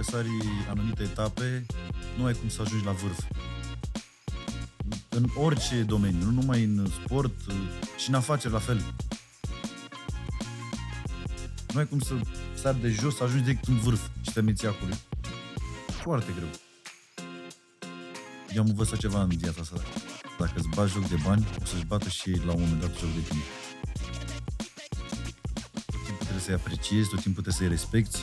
dacă sari anumite etape, nu ai cum să ajungi la vârf. În orice domeniu, nu numai în sport, și în afaceri la fel. Nu ai cum să sari de jos, să ajungi direct în vârf și te meți acolo. Foarte greu. Eu am învățat ceva în viața asta. Dacă îți bagi joc de bani, o să-și bată și ei la un moment dat joc de tine. Tot timpul trebuie să-i apreciezi, tot timpul trebuie să-i respecti.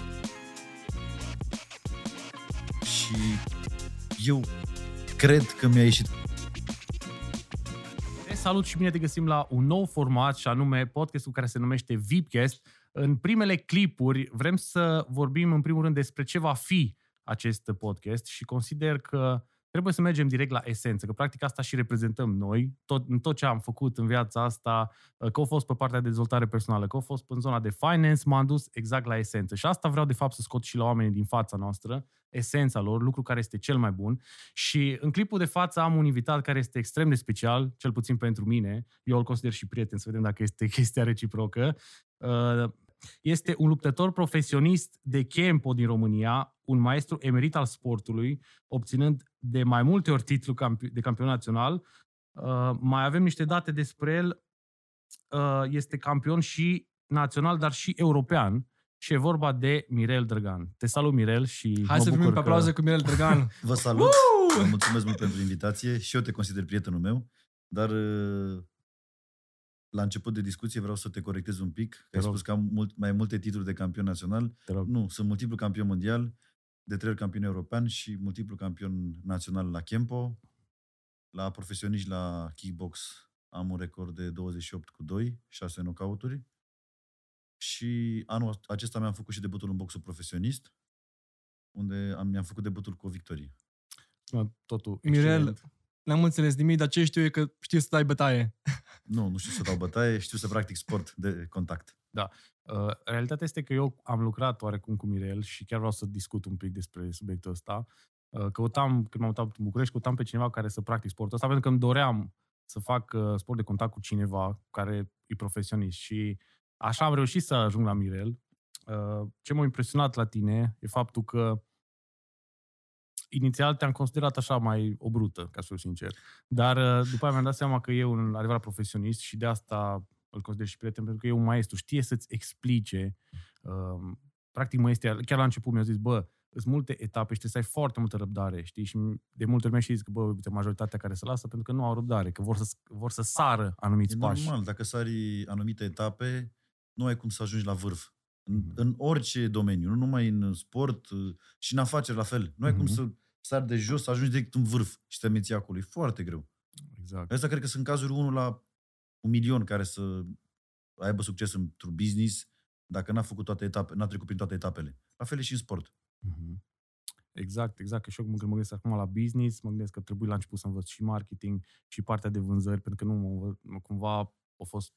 Și eu cred că mi-a ieșit Te salut și bine te găsim la un nou format și anume podcastul care se numește VIPcast. În primele clipuri vrem să vorbim în primul rând despre ce va fi acest podcast și consider că trebuie să mergem direct la esență, că practic asta și reprezentăm noi, tot, în tot ce am făcut în viața asta, că au fost pe partea de dezvoltare personală, că au fost în zona de finance, m-am dus exact la esență. Și asta vreau de fapt să scot și la oamenii din fața noastră, esența lor, lucru care este cel mai bun. Și în clipul de față am un invitat care este extrem de special, cel puțin pentru mine. Eu îl consider și prieten, să vedem dacă este chestia reciprocă. Uh, este un luptător profesionist de Kempo din România, un maestru emerit al sportului, obținând de mai multe ori titlu de campion național. Uh, mai avem niște date despre el. Uh, este campion și național, dar și european. Și e vorba de Mirel Drăgan. Te salut, Mirel, și Hai mă să bucur primim pe aplauze cu Mirel Drăgan. Vă salut! Vă mulțumesc mult pentru invitație și eu te consider prietenul meu, dar uh, la început de discuție vreau să te corectez un pic. Că ai rog. spus că am mult, mai multe titluri de campion național. Te rog. Nu, sunt multiplu campion mondial, de trei ori campion european și multiplu campion național la Kempo. La profesioniști la kickbox am un record de 28 cu 2, 6 knockout-uri. Și anul acesta mi-am făcut și debutul în boxul profesionist, unde am, mi-am făcut debutul cu o victorie. Sună Totul Mirel, excelent. N-am înțeles nimic, dar ce știu e că știi să dai bătaie. Nu, nu știu să dau bătaie, știu să practic sport de contact. Uh, realitatea este că eu am lucrat oarecum cu Mirel și chiar vreau să discut un pic despre subiectul ăsta. Uh, căutam, când m-am mutat în București, căutam pe cineva care să practic sportul ăsta, pentru că îmi doream să fac uh, sport de contact cu cineva care e profesionist. Și așa am reușit să ajung la Mirel. Uh, ce m-a impresionat la tine e faptul că inițial te-am considerat așa mai o brută, ca să fiu sincer. Dar uh, după aia mi-am dat seama că e un adevărat profesionist și de asta îl consider și prieten, pentru că e un maestru. Știe să-ți explice. Uh, practic, mă este, chiar la început mi-a zis, bă, sunt multe etape și trebuie să ai foarte multă răbdare, știi? Și de multe ori mi-a și zis că, bă, uite, majoritatea care se lasă pentru că nu au răbdare, că vor să, vor să sară anumiți E pași. normal, dacă sari anumite etape, nu ai cum să ajungi la vârf. În, Mhm. în orice domeniu, nu numai în sport, uh, și în afaceri la fel. Nu ai cum Mhm. să sari de jos, să ajungi direct în vârf și te meți acolo. E foarte greu. Exact. Asta cred că sunt cazuri unul la un milion care să aibă succes într-un business dacă n-a făcut toate etape, n-a trecut prin toate etapele. La fel e și în sport. Mhm. Exact, exact. Că și eu când mă gândesc acum la business, mă gândesc că trebuie la început să învăț și marketing și partea de vânzări, pentru că nu mă învăț, mă- cumva au fost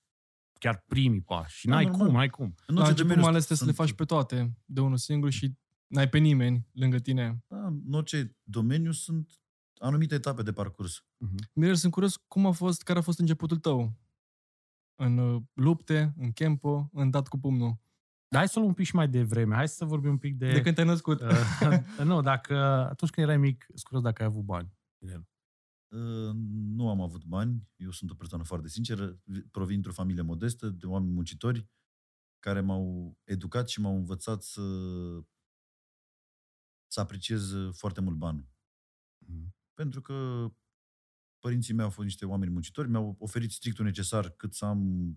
chiar primii pași. Și Da, n-ai normal. cum, n-ai cum. În La orice început domeniu mai ales trebuie să le sunt- faci pe toate de unul singur și n-ai pe nimeni lângă tine. Da, în orice domeniu sunt anumite etape de parcurs. Mhm. Mirel, sunt curios cum a fost, care a fost începutul tău? În uh, lupte, în campo, în dat cu pumnul. Dar hai să o luăm un pic și mai devreme. Hai să vorbim un pic de... De când te-ai născut. Uh, nu, dacă atunci când erai mic, sunt curios dacă ai avut bani. Mirel. Uh, Nu am avut bani, eu sunt o persoană foarte sinceră, vi- provin dintr-o familie modestă, de oameni muncitori, care m-au educat și m-au învățat să, să apreciez uh, foarte mult banul. Mhm. Pentru că părinții mei au fost niște oameni muncitori, mi-au oferit strictul necesar cât să am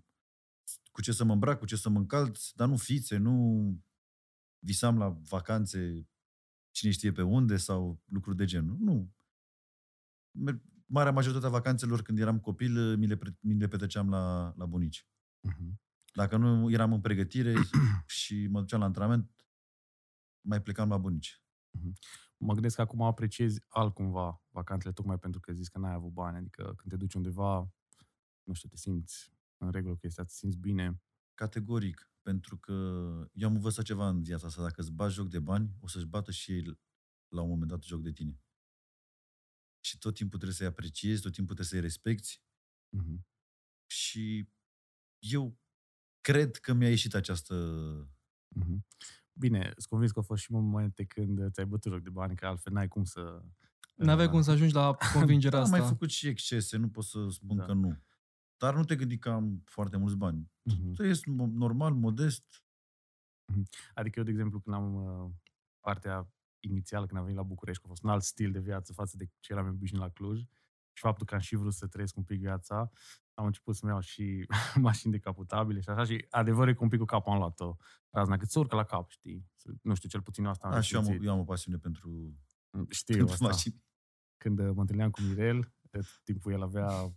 cu ce să mă îmbrac, cu ce să mă încalț, dar nu fițe, nu visam la vacanțe cine știe pe unde sau lucruri de genul. Nu. Mer- Marea majoritatea vacanțelor când eram copil mi le, pre- mi le petreceam la, la bunici. Mhm. Dacă nu eram în pregătire și mă duceam la antrenament, mai plecam la bunici. Mă gândesc că acum apreciezi altcumva vacanțele, tocmai pentru că zici că n-ai avut bani. Adică când te duci undeva, nu știu, te simți în regulă cu chestia, te simți bine. Categoric, pentru că eu am învățat ceva în viața asta. Dacă îți bagi joc de bani, o să-și bată și ei la un moment dat joc de tine. Și tot timpul trebuie să-i apreciezi, tot timpul trebuie să-i respecti Mhm. și eu cred că mi-a ieșit această... Mhm. bine, sunt convins că au fost și momente când ți-ai bătut joc de bani, că altfel n-ai cum să... N-aveai cum să ajungi la convingerea Am asta. mai făcut și excese, nu pot să spun Da. că nu. Dar nu te gândi că am foarte mulți bani. Mhm. Trăiesc mo- normal, modest. Adică eu, de exemplu, când am uh, partea inițială, când am venit la București, că a fost un alt stil de viață față de ce eram obișnuit la Cluj, și faptul că am și vrut să trăiesc un pic viața, am început să-mi iau și mașini decaputabile și așa, și adevărul e că un pic cu capul am luat-o razna, că ți urcă la cap, știi? Să- Nu știu, cel puțin eu asta am Da, și eu am, resimțit. eu am o pasiune pentru, Știu pentru asta. mașini. Când uh, mă întâlneam cu Mirel, tot timpul el avea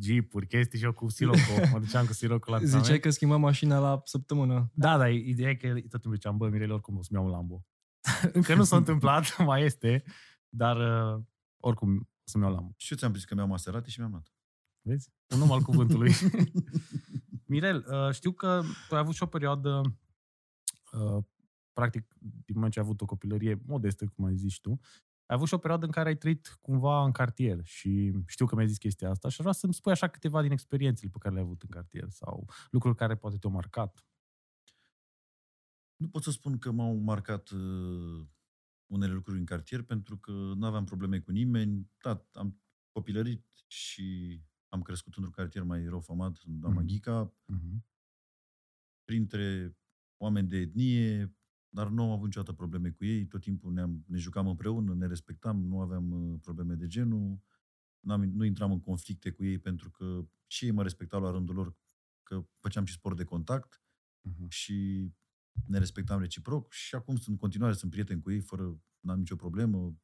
jeepuri, chestii și eu cu Sirocco. Mă duceam cu Sirocco la Ziceai antrenament. că schimba mașina la săptămână. Da, dar ideea e că tot timpul ziceam, bă, Mirel, oricum o să-mi iau un Lambo. Încă nu s-a întâmplat, mai este, dar uh, oricum o să-mi iau Lambo. Și eu ți-am zis că mi-am Maserati și mi-am luat. Vezi? Un om al cuvântului. Mirel, uh, știu că tu ai avut și o perioadă, uh, practic, din moment ce ai avut o copilărie modestă, cum ai zis și tu, ai avut și o perioadă în care ai trăit cumva în cartier și știu că mi-ai zis chestia asta și aș vrea să-mi spui așa câteva din experiențele pe care le-ai avut în cartier sau lucruri care poate te-au marcat. Nu pot să spun că m-au marcat uh, unele lucruri în cartier pentru că nu aveam probleme cu nimeni. Da, am copilărit și am crescut într-un cartier mai rău famat, în Doamna Mhm. Ghica, Mm-hmm. printre oameni de etnie, dar nu am avut niciodată probleme cu ei. Tot timpul ne-am, ne jucam împreună, ne respectam, nu aveam uh, probleme de genul. N-am, nu intram în conflicte cu ei pentru că și ei mă respectau la rândul lor că făceam și sport de contact Mm-hmm. și ne respectam reciproc și acum sunt în continuare, sunt prieten cu ei, fără, n-am nicio problemă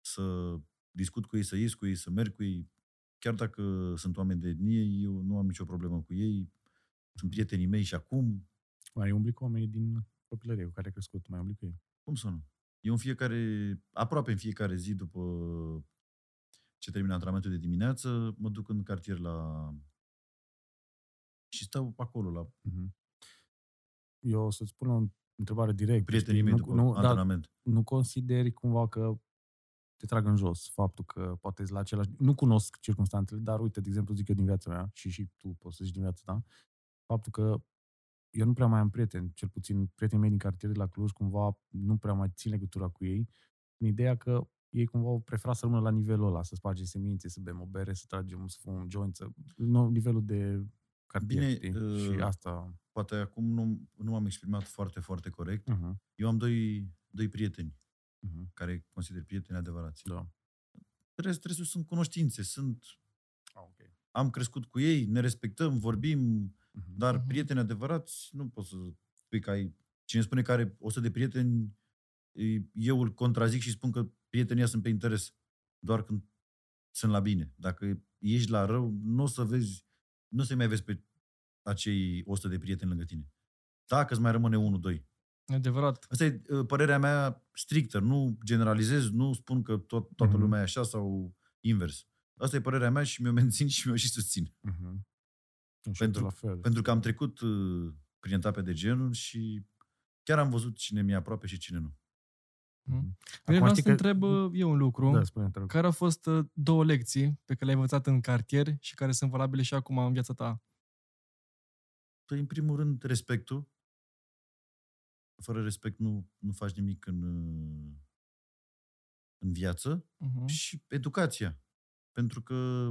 să discut cu ei, să ies cu ei, să merg cu ei. Chiar dacă sunt oameni de etnie, eu nu am nicio problemă cu ei. Sunt prietenii mei și acum, Mai umbli cu oamenii din copilărie cu care ai crescut, mai umbli cu ei. cum să nu? Eu în fiecare, aproape în fiecare zi după ce termin antrenamentul de dimineață, mă duc în cartier la... și stau acolo la Mm-hmm. Eu o să-ți pun o întrebare directă. prietenii știi? mei nu, după nu, dar antrenament. nu consideri cumva că te trag în jos faptul că poate ești la același... Nu cunosc circunstanțele, dar uite, de exemplu, zic eu din viața mea și și tu poți să zici din viața ta, faptul că eu nu prea mai am prieteni, cel puțin prietenii mei din cartier de la Cluj, cumva nu prea mai țin legătura cu ei, în ideea că ei cumva au preferat să rămână la nivelul ăla, să spargem semințe, să bem o bere, să tragem, să fumăm joint, să... Nu, nivelul de cartier, Bine, știi? uh, Și asta... Poate acum nu, nu m-am exprimat foarte, foarte corect. Uh-huh. Eu am doi, doi prieteni Uh-huh. care consider prieteni adevărați. Da. Restul, restul sunt cunoștințe, sunt, Ah, ok. am crescut cu ei, ne respectăm, vorbim, Uh-huh. dar Mhm. prieteni adevărați, nu poți să spui că ai... Cine spune că are 100 de prieteni, îi- eu îl contrazic și spun că prietenii ăia sunt pe interes. Doar când sunt la bine. Dacă ești la rău, nu o să vezi, nu o să mai vezi pe acei 100 de prieteni lângă tine. Dacă îți mai rămâne unul, doi. E adevărat. Asta e uh, părerea mea strictă. Nu generalizez, nu spun că tot, toată Mhm. lumea e așa sau invers. Asta e părerea mea și mi-o mențin și mi-o și susțin. Uh-huh. Pentru- la fel. Pentru că am trecut uh, prin etape de genul și chiar am văzut cine mi-e aproape și cine nu. Mhm. Mhm. Vreau Acum să știi te întreb uh, eu un lucru. Da, spune te rog. Care au fost uh, două lecții pe care le-ai învățat în cartier și care sunt valabile și acum în viața ta? Păi, în primul rând, respectul. Fără respect nu, nu faci nimic în, uh, în viață. Uh-huh. și educația. Pentru că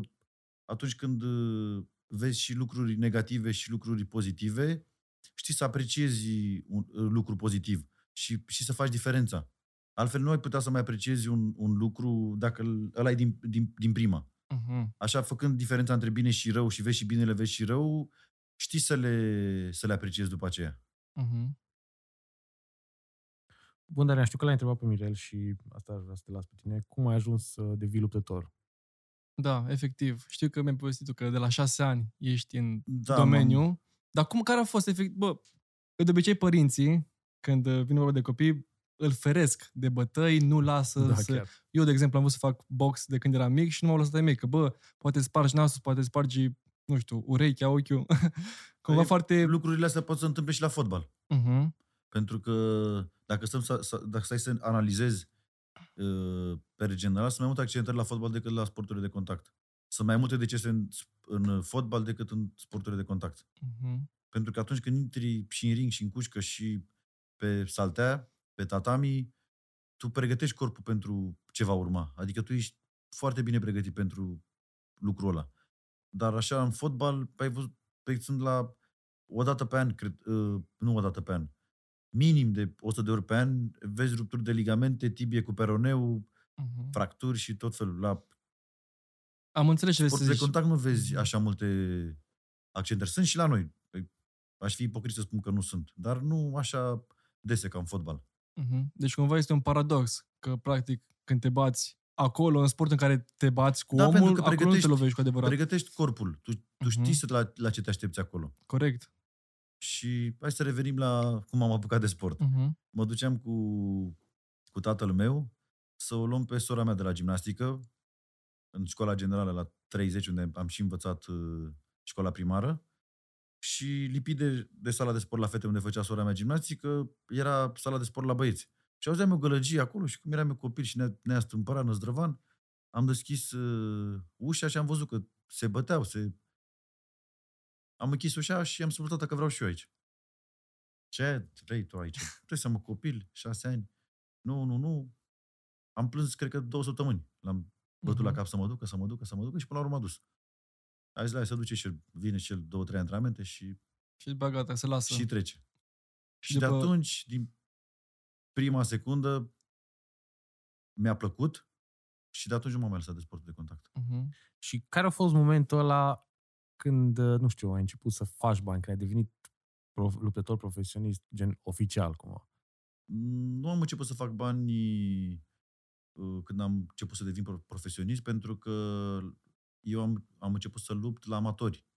atunci când uh, vezi și lucruri negative și lucruri pozitive, știi să apreciezi un uh, lucru pozitiv și, și să faci diferența. Altfel nu ai putea să mai apreciezi un, un lucru dacă îl- ăla e din, din, din prima. Uh-huh. Așa, făcând diferența între bine și rău și vezi și binele, vezi și rău, știi să le, să le apreciezi după aceea. Uh-huh. Bun, Darian, știu că l-ai întrebat pe Mirel și asta aș vrea să te las pe tine. Cum ai ajuns să devii luptător? Da, efectiv. Știu că mi-ai povestit tu că de la șase ani ești în Da, domeniu. m-am- Dar cum, care a fost efect? Bă, că de obicei părinții, când uh, vine vorba de copii, îl feresc de bătăi, nu lasă da, să... chiar. Eu, de exemplu, am vrut să fac box de când eram mic și nu m-au lăsat ai mei, că bă, poate spargi nasul, poate spargi, nu știu, urechea, ochiul. Cumva Păi, foarte... Lucrurile astea pot să întâmple și la fotbal. Uh-huh. Pentru că dacă, stăm să, să, dacă stai să analizezi uh, pe general, sunt mai multe accidentări la fotbal decât la sporturile de contact. Sunt mai multe decese în, în fotbal decât în sporturile de contact. Uh-huh. Pentru că atunci când intri și în ring și în cușcă și pe saltea, pe tatami, tu pregătești corpul pentru ce va urma. Adică tu ești foarte bine pregătit pentru lucrul ăla. Dar așa, în fotbal, ai văzut, pe, sunt la o dată pe an, cred, uh, nu o dată pe an, minim de 100 de ori pe an, vezi rupturi de ligamente, tibie cu peroneu, Mhm. fracturi și tot felul. La Am înțeles ce vrei să sportul de zici. contact nu vezi Mhm. așa multe accentări. Sunt și la noi. Păi, Aș fi ipocrit să spun că nu sunt. Dar nu așa dese ca în fotbal. Mhm. Deci cumva este un paradox, că practic când te bați acolo, în sport în care te bați cu Da, pentru omul, că acolo nu te pregătești- lovești cu adevărat. Pregătești corpul. Tu, tu știi Mhm. să la, la ce te aștepți acolo. Corect. Și hai să revenim la cum am apucat de sport. Mhm. Mă duceam cu, cu tatăl meu să o luăm pe sora mea de la gimnastică în școala generală la 30, unde am și învățat uh, școala primară. Și lipit de, de sala de sport la fete unde făcea sora mea gimnastică, era sala de sport la băieți. Și auzeam eu gălăgie acolo și cum eram eu copil și ne-a, ne-a strâmpărat năzdrăvan, am deschis uh, ușa și am văzut că se băteau, se... Am închis ușa și am spus tata că vreau și eu aici. Ce vrei tu aici? Trebuie să mă copil, șase ani. Nu, nu, nu. Am plâns, cred că, două săptămâni. L-am bătut Mhm. la cap să mă ducă, să mă ducă, să mă ducă și până la urmă a dus. A zis, la să duce și el, vine și el două, trei antrenamente și, Și bă, gata, se lasă. și trece. Și după- de atunci, din prima secundă, mi-a plăcut și de atunci nu m-am mai lăsat de sportul de contact. Mhm. Și care a fost momentul ăla când, uh, nu știu, ai început să faci bani, când ai devenit prof, luptător profesionist, gen oficial, cumva? Nu am început să fac bani uh, când am început să devin pro- profesionist, pentru că eu am, am început să lupt la amatori.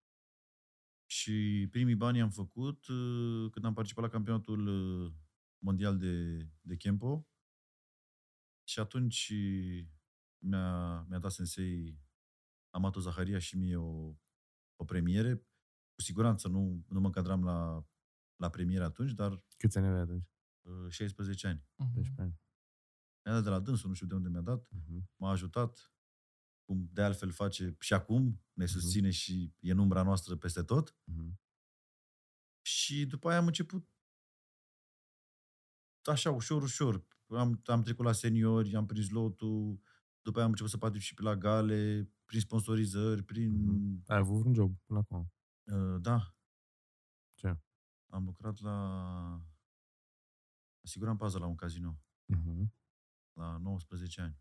Și primii bani am făcut uh, când am participat la campionatul uh, mondial de, de Kempo. Și atunci mi-a, mi-a dat sensei Amato Zaharia și mie o, o premiere. Cu siguranță nu, nu mă încadram la, la premiere atunci, dar Câți ani aveai atunci? uh, 16 ani. Mhm. 12 ani. Mi-a dat de la dânsul, nu știu de unde mi-a dat, Mhm. m-a ajutat, cum de altfel face și acum, ne susține și e în umbra noastră peste tot. Mhm. Și după aia am început așa, ușor, ușor. Am, am trecut la seniori, am prins lotul, după aia am început să particip și la gale, prin sponsorizări, prin... Mhm. Ai avut un job până acum. Uh, da. Ce? Am lucrat la... Asiguram pază la un casino, Mhm. la 19 ani.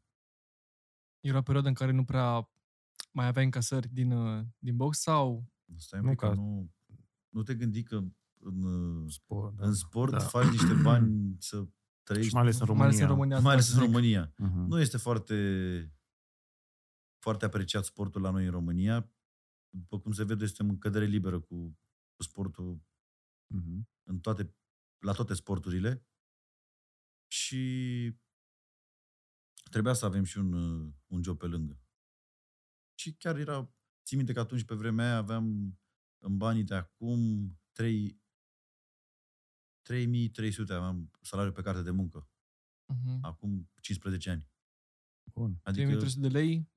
Era o perioadă în care nu prea mai aveai încasări din, uh, din box sau... Stai un Nu pic, că ca- nu, nu te gândi că în, uh, Sport, da. în sport Da. faci niște bani să trăiești, Și mai ales în Mai ales în România. România. mai ales asta în zic. România. Mhm. Nu este foarte foarte apreciat sportul la noi în România. După cum se vede, suntem în cădere liberă cu, cu sportul Mhm. în toate, la toate sporturile. Și trebuia să avem și un, uh, un job pe lângă. Și chiar era, țin minte că atunci pe vremea aia aveam în banii de acum 3 3300 aveam salariu pe carte de muncă. Mhm. Acum 15 ani. Bun. Adică, 3300 de lei?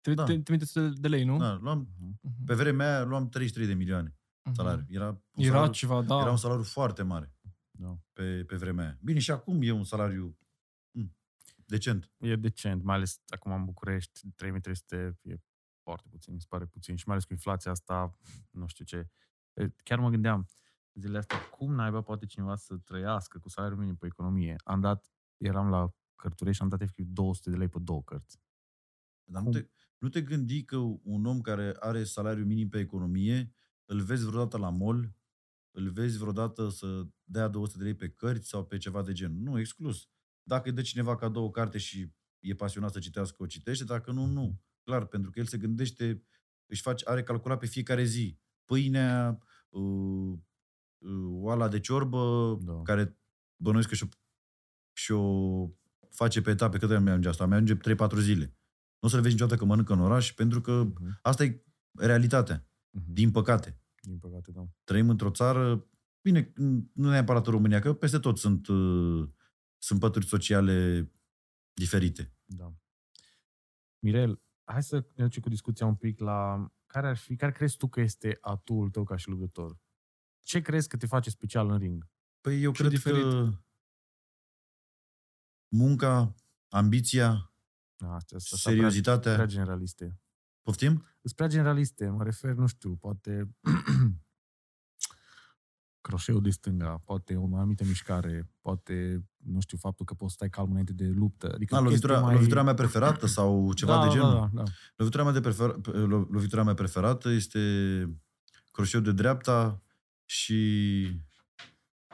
Tri- Da. tri- 3300 de lei, nu? da, luam, Mhm. Mhm. pe vremea aia luam 33 de milioane Mhm. salariu. Era un Era salariu, ceva, da. era un salariu foarte mare Da. pe, pe vremea aia. Bine, și acum e un salariu mm, decent. E decent, mai ales acum în București, 3300 e foarte puțin, mi se pare puțin. Și mai ales cu inflația asta, nu știu ce. E, Chiar mă gândeam zilele astea, cum naiba poate cineva să trăiască cu salariul minim pe economie? Am dat, eram la cărturești și am dat efectiv 200 de lei pe două cărți. Dar nu Cum? te, nu te gândi că un om care are salariu minim pe economie, îl vezi vreodată la mall, îl vezi vreodată să dea 200 de lei pe cărți sau pe ceva de gen. Nu, exclus. Dacă îi dă cineva cadou o carte și e pasionat să citească, o citește, dacă nu, nu. Clar, pentru că el se gândește, își face, are calculat pe fiecare zi pâinea, uh, uh, oala de ciorbă, Da. care bănuiesc că și-o, și-o face pe etape, cât mi merge asta? Merge 3-4 zile. Nu o să le vezi niciodată că mănâncă în oraș, pentru că Mhm. asta e realitatea, Mhm. din păcate. Din păcate, da. Trăim într-o țară, bine, nu neapărat în România, că peste tot sunt, uh, sunt pături sociale diferite. Da. Mirel, hai să ne ducem cu discuția un pic la care ar fi, care crezi tu că este atul tău ca și luptător? Ce crezi că te face special în ring? Păi eu Și cred diferit. că munca, ambiția, Da, astea sunt seriozitatea... prea generaliste. Poftim? Sunt prea generaliste, mă refer, nu știu, poate croșeul de stânga, poate o anumită mișcare, poate, nu știu, faptul că poți să stai calm înainte de luptă. Adică Da, lovitura, chestii mai... lovitura mea preferată sau ceva da, de genul? Da, da, da. Lovitura, mea de prefer... lo- lovitura mea preferată este croșeu de dreapta și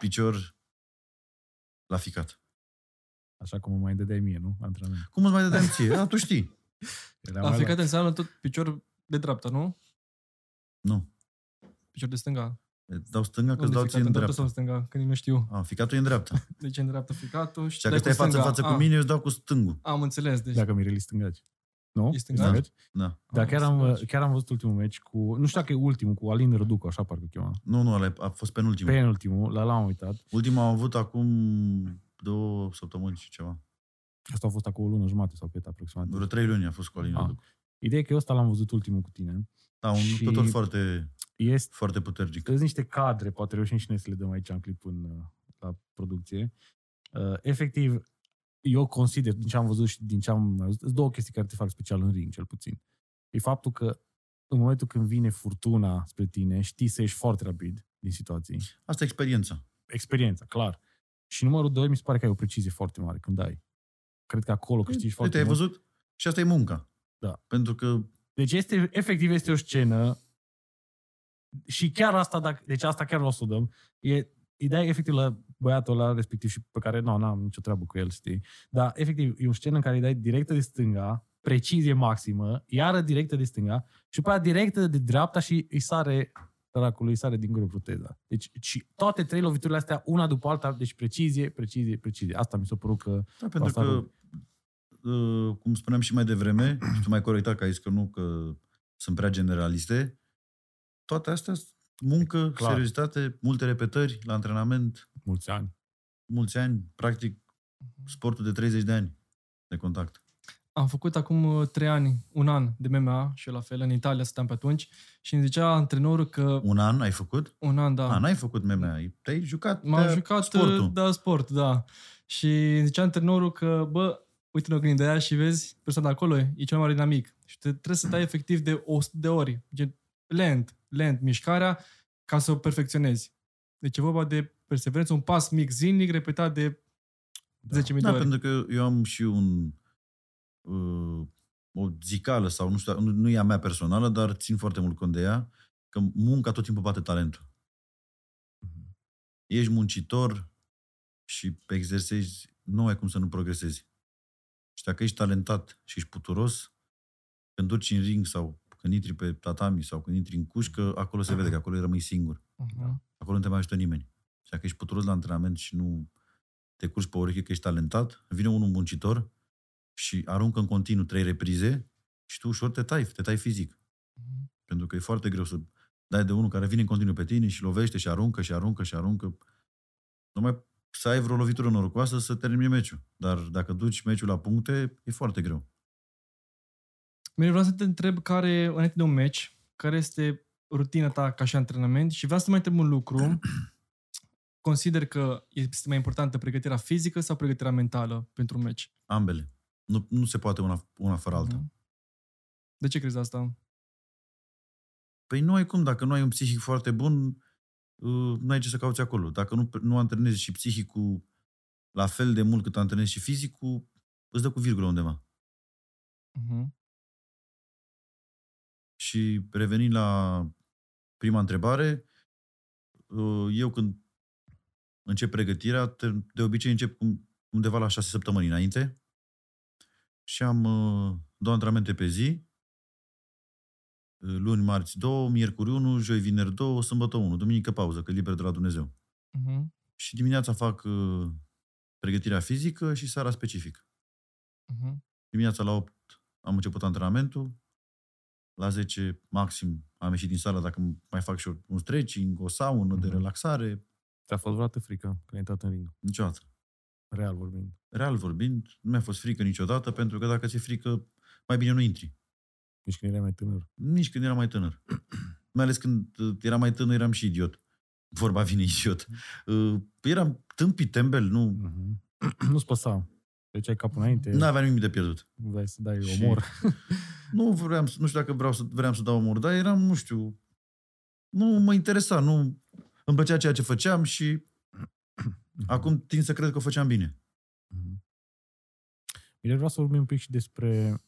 picior la ficat. Așa cum mă mai dădeai mie, nu? Antrenament. Cum îți mai dădeam ție? Da, tu știi. Era La mai fiecare la- înseamnă tot picior de dreapta, nu? Nu. Picior de stânga. Dau stânga că îți Unde dau ficat? ție în în dreapta dreapta. sau în stânga? Când nu știu. A, ficatul e în dreapta. Deci în dreapta ficatul și Și dacă dai stai cu față în stânga. față cu Ah, mine, eu îți dau cu stângul. Am înțeles. Deci, Dacă Mireli stângaci. Nu? E stângaci? Da. Dar chiar am, înțeles. chiar am văzut ultimul meci cu, nu știu dacă e ultimul, cu Alin Răducu, așa parcă chema. Nu, nu, ăla e- a fost penultimul. Pe ultimul, la l-am uitat. Ultima am avut acum două săptămâni și ceva. Asta a fost acum o lună jumate sau cât aproximativ. Vreo trei luni a fost cu Alin Ah. Răducu. Ideea e că eu ăsta l-am văzut ultimul cu tine. Da, un Și- luptător foarte, Este foarte puternic. sunt niște cadre, poate reușim și noi să le dăm aici în clip în, uh, la producție. Uh, efectiv, eu consider, din ce am văzut și din ce am mai văzut, sunt două chestii care te fac special în ring, cel puțin. E faptul că în momentul când vine furtuna spre tine, știi să ieși foarte rapid din situații. Asta e experiența. Experiența, clar. Și numărul doi, mi se pare că ai o precizie foarte mare când dai. Cred că acolo câștigi foarte Uite, ai mult. văzut? Și asta e munca. Da. Pentru că Deci este, efectiv este o scenă și chiar asta, dacă, deci asta chiar o să o dăm, e ideea e efectiv la băiatul ăla respectiv și pe care nu, n-am nicio treabă cu el, știi? Dar efectiv e o scenă în care îi dai directă de stânga, precizie maximă, iară directă de stânga și după aia directă de dreapta și îi sare dracului, îi sare din gură proteza. Deci și toate trei loviturile astea, una după alta, deci precizie, precizie, precizie. Asta mi s-a părut că Da, pentru Asta că, rog. uh, cum spuneam și mai devreme, și tu mai corectat că ai zis că nu, că sunt prea generaliste, toate astea sunt muncă, Clar. seriozitate, multe repetări la antrenament, mulți ani. mulți ani, practic sportul de 30 de ani de contact. Am făcut acum uh, trei ani, un an de MMA și eu la fel, în Italia stăteam pe atunci și îmi zicea antrenorul că Un an ai făcut? un an, da. Da. A, n-ai făcut MMA, ai- te-ai jucat M-am de jucat, sportul. uh, da, sport, da. Și îmi zicea antrenorul că, bă, uite în oglinda aia și vezi, persoana de acolo e cel mai mare dinamic. Și te, trebuie să dai efectiv de 100 de ori. Gen, lent, lent mișcarea ca să o perfecționezi. Deci e vorba de perseverență, un pas mic zilnic repetat de 10.000 de Da, ori. pentru că eu am și un uh, o zicală sau nu știu, nu, nu e a mea personală, dar țin foarte mult cont de ea, că munca tot timpul bate talentul. Mhm. Ești muncitor și exersezi, nu ai cum să nu progresezi. Și dacă ești talentat și ești puturos, când duci în ring sau când intri pe tatami sau când intri în cușcă, acolo se vede că acolo rămâi singur. Uh-huh. Acolo nu te mai ajută nimeni. Și dacă ești puturos la antrenament și nu te curci pe ureche că ești talentat, vine unul muncitor și aruncă în continuu trei reprize și tu ușor te tai, te tai fizic. Pentru că e foarte greu să dai de unul care vine în continuu pe tine și lovește și aruncă și aruncă și aruncă. Numai să ai vreo lovitură norocoasă să termine meciul. Dar dacă duci meciul la puncte, e foarte greu. Mire, vreau să te întreb care, înainte de un meci, care este rutina ta ca și antrenament și vreau să te mai întreb un lucru. Consider că este mai importantă pregătirea fizică sau pregătirea mentală pentru un meci? Ambele. Nu, nu se poate una, una fără alta. Mhm. De ce crezi asta? Păi nu ai cum, dacă nu ai un psihic foarte bun, uh, nu ai ce să cauți acolo. Dacă nu, nu antrenezi și psihicul la fel de mult cât antrenezi și fizicul, îți dă cu virgulă undeva. Uh-huh. Și revenind la prima întrebare, uh, eu când încep pregătirea, te- de obicei încep cum- undeva la șase săptămâni înainte și am uh, două antrenamente pe zi, uh, luni, marți, două, miercuri, unu, joi, vineri, două, sâmbătă, unu, duminică, pauză, că e liber de la Dumnezeu. Uh-huh. Și dimineața fac uh, pregătirea fizică și seara specific. Uh-huh. Dimineața la 8 am început antrenamentul, la 10 maxim am ieșit din sală dacă mai fac și eu un stretching, o saună de Mhm. relaxare, Ți-a fost vreodată frică când ai intrat în ring? niciodată. Real vorbind. Real vorbind, nu mi-a fost frică niciodată, pentru că dacă ți-e frică, mai bine nu intri. Nici când erai mai tânăr. Nici când eram mai tânăr. mai ales când uh, eram mai tânăr, eram și idiot. Vorba vine idiot. Uh, eram tâmpit, tembel, nu, Mhm. Nu-ți păsa. Deci ai capul înainte, nu aveam nimic de pierdut. vrei să dai Și- omor. Nu vreau, să- nu știu dacă vreau să, vreau să dau omor, dar eram, nu știu, nu mă interesa, nu îmi plăcea ceea ce făceam și acum tind să cred că o făceam bine. Mhm. Bine, vreau să vorbim un pic și despre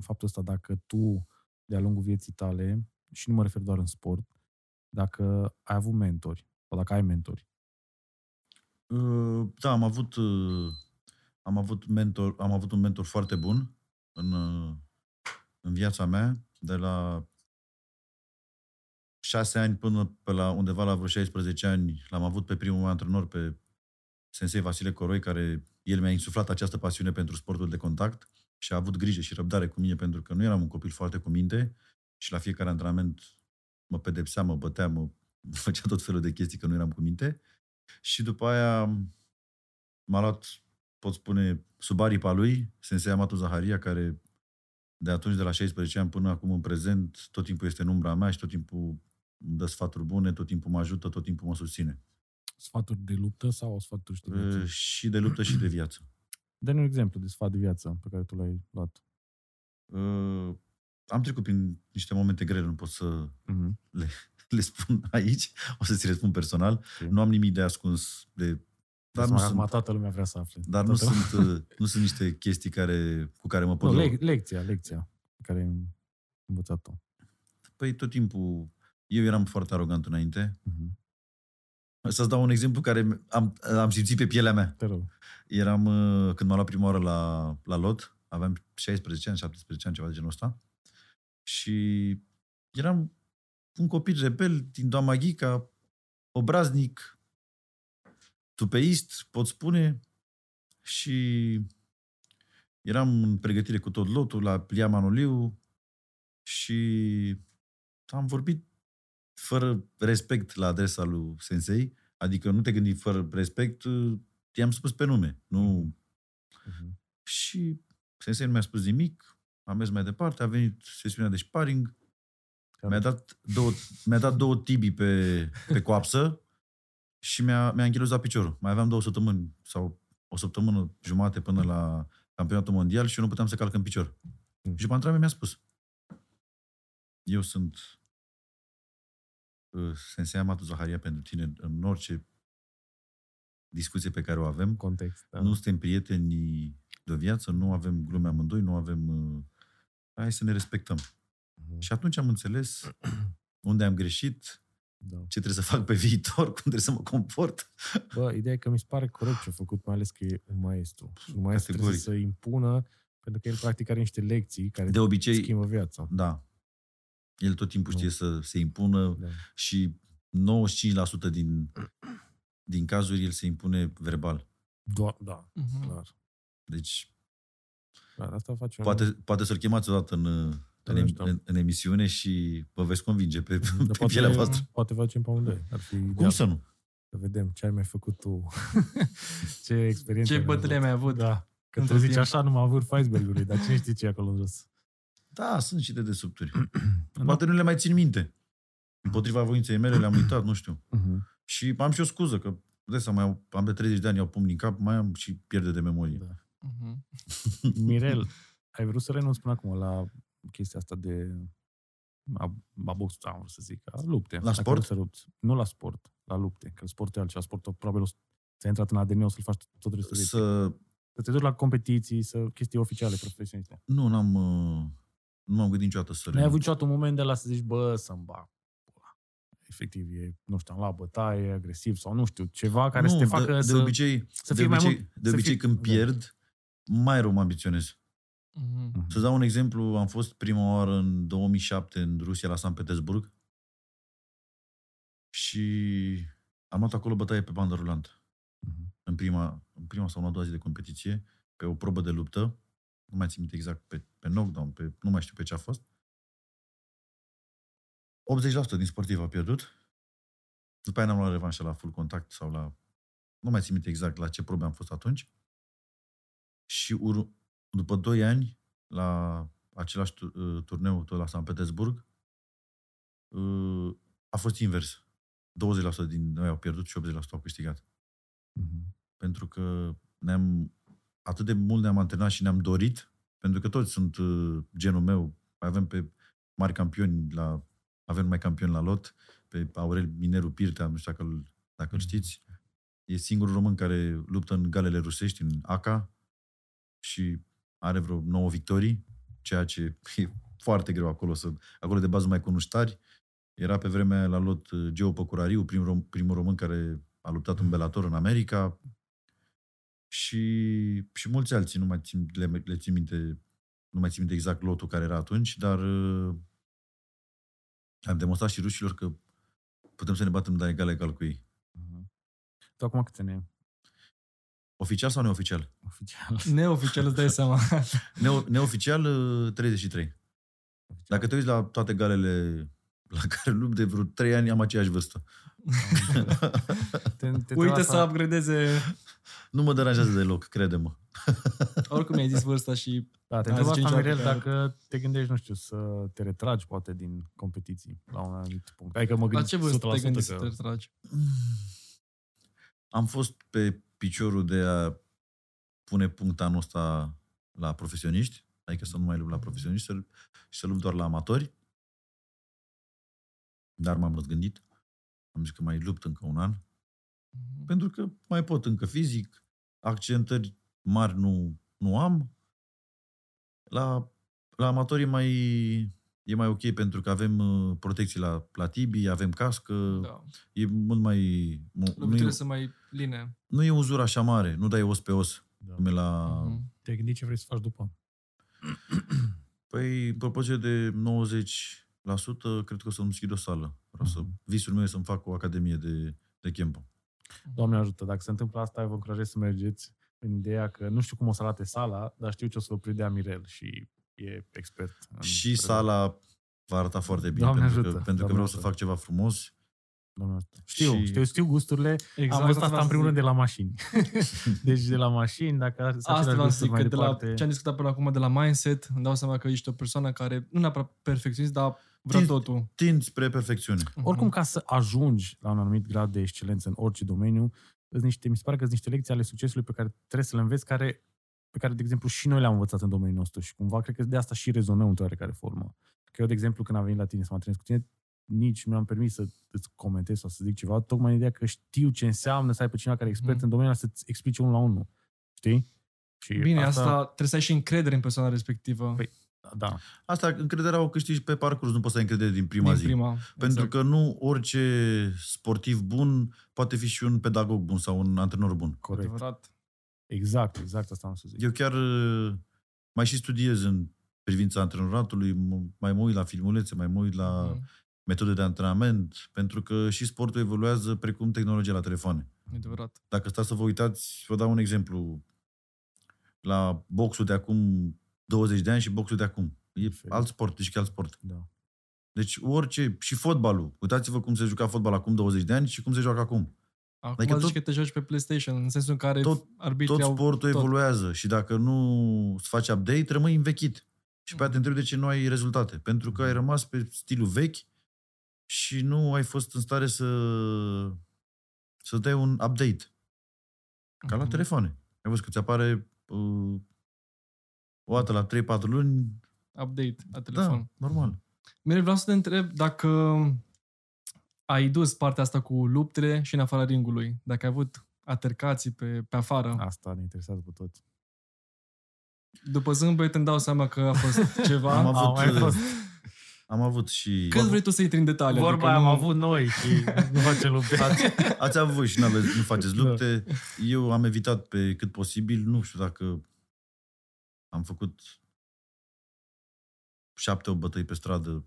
faptul ăsta, dacă tu, de-a lungul vieții tale, și nu mă refer doar în sport, dacă ai avut mentori, sau dacă ai mentori. Uh, Da, am avut, uh, am avut, mentor, am avut un mentor foarte bun în, uh, în viața mea, de la șase ani până pe la undeva la vreo 16 ani, l-am avut pe primul meu antrenor, pe Sensei Vasile Coroi, care el mi-a insuflat această pasiune pentru sportul de contact și a avut grijă și răbdare cu mine pentru că nu eram un copil foarte cu minte și la fiecare antrenament mă pedepsea, mă bătea, mă făcea tot felul de chestii că nu eram cu minte. Și după aia m-a luat, pot spune, sub aripa lui, Sensei Amatu Zaharia, care de atunci, de la 16 ani până acum în prezent, tot timpul este în umbra mea și tot timpul îmi dă sfaturi bune, tot timpul mă ajută, tot timpul mă susține. Sfaturi de luptă sau sfaturi de viață? Uh, Și de luptă și de viață. Dă-ne un exemplu de sfat de viață pe care tu l-ai luat. Uh, Am trecut prin niște momente grele, nu pot să Mhm. le spun aici, o să ți le spun personal. Ok. Nu am nimic de ascuns, de, dar, Dar nu acum sunt, toată lumea vrea să afle. dar nu, Toată sunt, uh, nu sunt niște chestii care, cu care mă pot Nu, lua. le- lecția, lecția pe care ai învățat-o. Păi tot timpul, eu eram foarte arogant înainte. Mhm. Să-ți dau un exemplu care am, am simțit pe pielea mea. Te rog. Eram, uh, când m-am luat prima oară la, la lot, aveam 16 ani, 17 ani, ceva de genul ăsta. Și eram un copil rebel din Doamna Ghica, obraznic, tupeist, pot spune, și eram în pregătire cu tot lotul la Plia Manoliu și am vorbit fără respect la adresa lui Sensei, adică nu te gândi fără respect, i-am spus pe nume, nu... Mhm. Și Sensei nu mi-a spus nimic, am mers mai departe, a venit sesiunea de sparring, mi-a dat două, mi-a dat două tibii pe, pe coapsă și mi-a, mi-a închilozat piciorul. Mai aveam două săptămâni sau o săptămână jumate până la campionatul mondial și eu nu puteam să calc în picior. Mm. Și după antrenament mi-a spus eu sunt uh, Sensei Amatu Zaharia pentru tine în orice discuție pe care o avem. Context. Da. Nu suntem prieteni de viață, nu avem glume amândoi, nu avem... Uh, hai să ne respectăm. Mhm. Și atunci am înțeles unde am greșit, Da. ce trebuie să fac pe viitor, cum trebuie să mă comport. Bă, ideea e că mi se pare corect ce a făcut, mai ales că e un maestru. Și un maestru trebuie Categoric. să impună, pentru că el practic are niște lecții care De obicei, schimbă viața. da, el tot timpul Nu. știe să se impună Da. și 95% din, din cazuri el se impune verbal. Doar, da, Mhm. clar. Deci Dar asta face poate, poate să-l chemați odată în, în, em- mișto. în, în emisiune și vă veți convinge pe, Dar pe pielea voastră. poate, poate facem pe amândoi. Ar fi Cum ideal. să nu? Să vedem ce ai mai făcut tu. ce experiență Ce ai bătălie avut. ai mai avut? Da. Că Între tu zici timp. așa, nu mă avut Feisbergului, dar cine știe ce e acolo în jos? Da, sunt și de desubturi. Da. Poate nu le mai țin minte. Împotriva voinței mele le-am uitat, nu știu. Mhm. Și am și o scuză, că de să mai au, am de 30 de ani, iau pumn în cap, mai am și pierde de memorie. Da. Mhm. Mirel, ai vrut să renunți până acum la chestia asta de a, a box, am vrut să zic, a lupte. La Dacă sport? nu, să lupți. nu la sport, la lupte. Că sportul e altceva. Sportul probabil o să- ți-a intrat în ADN, o să-l faci tot restul vieții. Să... Să te duci la competiții, să chestii oficiale, profesioniste. Nu, n-am... uh, Nu m-am gândit niciodată să Nu ai avut renunț. niciodată un moment de la să zici, bă, să-mi bag. pula. Efectiv, e, nu știu, am luat bătaie, agresiv sau nu știu, ceva care nu, să te facă de, să... de obicei, să de fii mai obicei, mult- de să obicei fii- când da. pierd, mai rău mă ambiționez. Mhm. Mhm. Să dau un exemplu, am fost prima oară în 2007 în Rusia, la San Petersburg și am luat acolo bătaie pe bandă rulantă. Mhm. în prima, în prima sau în a doua zi de competiție, pe o probă de luptă, nu mai țin minte exact pe, pe knockdown, pe, nu mai știu pe ce a fost. 80% din sportiv a pierdut. După aia n-am luat revanșă la full contact sau la... Nu mai țin minte exact la ce probe am fost atunci. Și ur, după 2 ani, la același tu- uh, turneu, tot la San Petersburg, uh, a fost invers. 20% din noi au pierdut și 80% au câștigat. Mhm. Pentru că ne-am, atât de mult ne-am antrenat și ne-am dorit, pentru că toți sunt uh, genul meu, mai avem pe mari campioni, la, avem mai campioni la lot, pe Aurel Mineru Pirtea, nu știu dacă îl, dacă îl știți, e singurul român care luptă în galele rusești, în ACA, și are vreo 9 victorii, ceea ce e foarte greu acolo. Să, acolo de bază mai cunuștari. Era pe vremea aia la lot uh, Geo Păcurariu, primul, rom, primul român care a luptat în Bellator în America și, și mulți alții, nu mai țin, le, le țin minte, nu mai țin minte exact lotul care era atunci, dar uh, am demonstrat și rușilor că putem să ne batem de egal egal cu ei. Mhm. Tu acum câte ne Oficial sau neoficial? oficial? Neoficial îți dai seama. Neo, neoficial, uh, 33. Dacă te uiți la toate galele la care lupt de vreo 3 ani, am aceeași vârstă. Te, te Uite trebuie să upgradeze. Nu mă deranjează deloc, crede-mă. Oricum ai zis vârsta și Da, te Azi întreb asta, cinci ani Mirel, pe- dacă te gândești, nu știu, să te retragi poate din competiții la un anumit punct. Adică mă la gândesc ce vârstă te 100% gândești să că- te retragi? Am fost pe piciorul de a pune punct anul ăsta la profesioniști, adică să nu mai lupt la profesioniști să, și să lupt doar la amatori. Dar m-am răzgândit. Am zis că mai lupt încă un an. Pentru că mai pot încă fizic, accidentări mari nu, nu am. La, la amatorii mai, e mai ok pentru că avem uh, protecții la, la tibii, avem cască, Da. e mult mai... Nu, nu, Loviturile e, sunt mai line. nu e uzură așa mare, nu dai os pe os. Da. Cum e la... Mhm. Te gândi ce vrei să faci după. Păi, în proporție de 90%, cred că o să-mi schid o sală. Vreau să, Mhm. visul meu e să-mi fac o academie de, de campă. Doamne ajută, dacă se întâmplă asta, eu vă încurajez să mergeți în ideea că nu știu cum o să arate sala, dar știu ce o să vă predea Mirel și e expert. în Și prezent. sala va arăta foarte bine, Doamne pentru, ajută, că, pentru că Doamne vreau să ajută. fac ceva frumos. Doamne ajută. Știu, Și- știu, știu gusturile. Exact Am văzut asta asta în primul rând de vreau la mașini. deci de la mașini, dacă sunt Asta aceleași vreau să gusturi zic, mai că de la departe... ce am discutat până acum de la mindset, îmi dau seama că ești o persoană care nu neapărat perfecționist, dar vrea Tin- totul. Tind spre perfecțiune. Oricum, ca să ajungi la un anumit grad de excelență în orice domeniu, îți niște, mi se pare că sunt niște lecții ale succesului pe care trebuie să le înveți, care, pe care, de exemplu, și noi le-am învățat în domeniul nostru și cumva cred că de asta și rezonăm într-o oarecare formă. Că eu, de exemplu, când am venit la tine să mă antrenez cu tine, nici nu mi-am permis să îți comentez sau să zic ceva, tocmai în ideea că știu ce înseamnă să ai pe cineva care e expert Mhm. în domeniul ăla să-ți explice unul la unul. Știi? Și Bine, asta... asta trebuie să ai și încredere în persoana respectivă. Păi, Da. Asta, încrederea o câștigi pe parcurs, nu poți să ai încredere din prima din zi. prima. Pentru exact. că nu orice sportiv bun poate fi și un pedagog bun sau un antrenor bun. Corect. Adevărat. Exact, exact asta am să zic. Eu chiar uh, mai și studiez în privința antrenoratului, m- mai mă uit la filmulețe, mai mă uit la Mhm. metode de antrenament, pentru că și sportul evoluează precum tehnologia la telefoane. Adevărat. Dacă stați să vă uitați, vă dau un exemplu. La boxul de acum 20 de ani și boxul de acum. E Diferit. alt sport, deci alt sport. Da. Deci orice, și fotbalul. Uitați-vă cum se juca fotbal acum 20 de ani și cum se joacă acum. Acum Adică zici tot- că te joci pe PlayStation, în sensul în care tot- arbitrii Tot au... sportul tot. evoluează și dacă nu îți faci update, rămâi învechit. Și pe aia te întrebi de ce nu ai rezultate. Pentru că ai rămas pe stilul vechi și nu ai fost în stare să să dai un update. Ca la Mhm. telefoane. Ai văzut că ți apare uh, o dată la 3-4 luni. Update la telefon. Da, normal. Mirel, vreau să te întreb dacă ai dus partea asta cu luptele și în afara ringului. Dacă ai avut altercații pe, pe afară. Asta ne interesează pe toți. După zâmbet îmi dau seama că a fost ceva. Am avut, Au mai uh, fost. Am avut și... Cât vrei tu să intri în detalii? Vorba adică aia am nu- avut noi și nu facem lupte. Ați avut și nu aveți, nu faceți Da. lupte. Eu am evitat pe cât posibil. Nu știu dacă am făcut șapte o bătăi pe stradă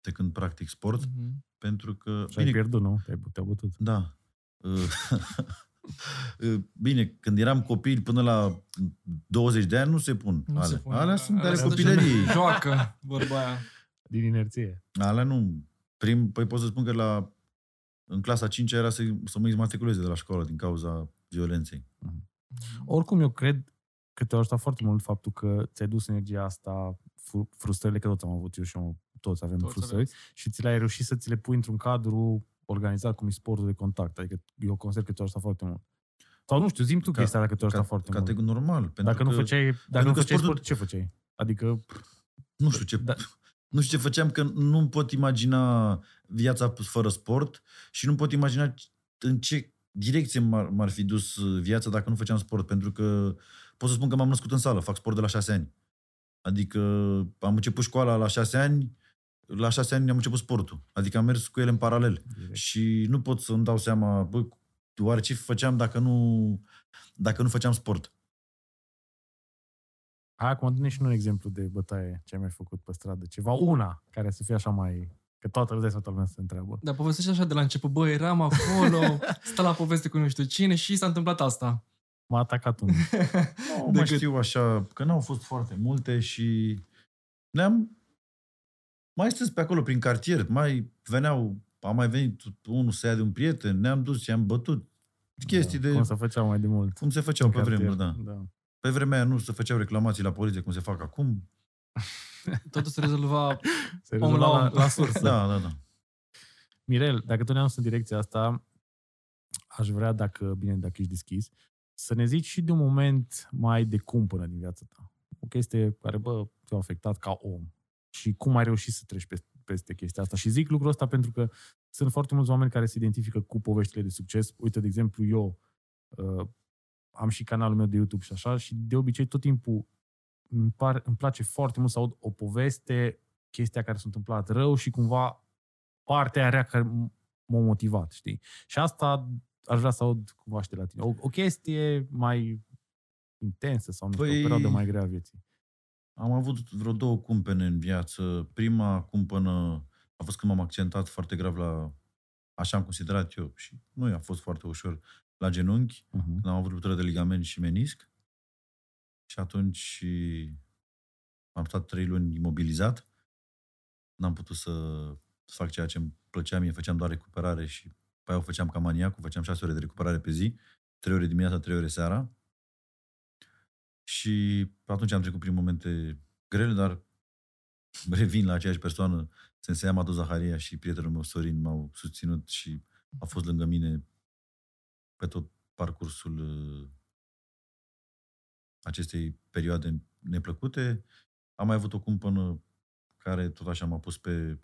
de când practic sport, Mhm. pentru că... Și ai pierdut, nu? Te-ai, te-au bătut. Da. Uh, uh, Bine, când eram copil până la 20 de ani nu se pun Nu alea. se pune. Alea sunt de ale Alea sunt copilăriei. așa, Joacă, vorba aia. Din inerție. Alea nu. Prim, păi pot să spun că la, în clasa 5 era să, să mă izmatriculeze de la școală din cauza violenței. Oricum, eu cred că te-a ajutat foarte mult faptul că ți-ai dus energia asta, fru- frustrările, că tot am avut eu și eu toți avem Toți frustrări, și ți le-ai reușit să ți le pui într-un cadru organizat cum e sportul de contact. Adică eu consider că tu ajutat foarte mult. Sau nu știu, zim tu Ca- chestia dacă te ajutat Ca- foarte Categoric mult. normal. Pentru Dacă nu că, făceai, dacă nu că făceai sportul- sport, ce făceai? Adică, Nu știu ce... Da. Nu știu ce făceam, că nu pot imagina viața fără sport și nu pot imagina în ce direcție m-ar, m-ar fi dus viața dacă nu făceam sport. Pentru că pot să spun că m-am născut în sală, fac sport de la șase ani. Adică am început școala la șase ani, la șase ani am început sportul. Adică am mers cu ele în paralel. direct. Și nu pot să îmi dau seama, bă, oare ce făceam dacă nu, dacă nu făceam sport? hai acum dă și un exemplu de bătaie ce ai mai făcut pe stradă. Ceva, una, care să fie așa mai... Că toată lumea, toată lumea se întreabă. Dar povestește așa de la început, bă, eram acolo, stă la poveste cu nu știu cine și s-a întâmplat asta. M-a atacat unul. Nu mai Decât- știu așa, că n-au fost foarte multe și ne-am mai stâns pe acolo prin cartier, mai veneau, a mai venit unul să ia de un prieten, ne-am dus și am bătut chestii da, de Cum să făceau mai de mult. cum se făceau în pe vremuri, da. cartier. da. Pe vremea aia nu se făceau reclamații la poliție cum se fac acum. Totul se rezolva Se Om rezolva la la, om. la sursă. Da, da, da. Mirel, dacă tu ne-am în direcția asta, aș vrea, dacă, bine, dacă ești deschis, să ne zici și de un moment mai de cumpănă din viața ta. O chestie care, bă, te-a afectat ca om. Și cum ai reușit să treci peste, peste chestia asta. Și zic lucrul ăsta pentru că sunt foarte mulți oameni care se identifică cu poveștile de succes. Uite, de exemplu, eu uh, am și canalul meu de YouTube și așa și de obicei tot timpul îmi, par, îmi place foarte mult să aud o poveste, chestia care s-a întâmplat rău și cumva partea rea care m- m-a motivat, știi? Și asta aș vrea să aud cumva și de la tine. O, o chestie mai intensă sau nu știu, Păi- o perioadă mai grea a vieții. Am avut vreo două cumpene în viață. Prima cumpănă a fost când m-am accentat foarte grav la, așa am considerat eu, și nu a fost foarte ușor, la genunchi, Uh-huh. când am avut ruptură de ligament și menisc. Și atunci am stat trei luni imobilizat. N-am putut să fac ceea ce îmi plăcea mie, făceam doar recuperare și pe aia o făceam ca maniacul, făceam șase ore de recuperare pe zi, trei ore dimineața, trei ore seara. Și atunci am trecut prin momente grele, dar revin la aceeași persoană. Sensei Amadu Zaharia și prietenul meu Sorin m-au susținut și au fost lângă mine pe tot parcursul uh, acestei perioade neplăcute. Am mai avut o cumpănă care tot așa m-a pus pe,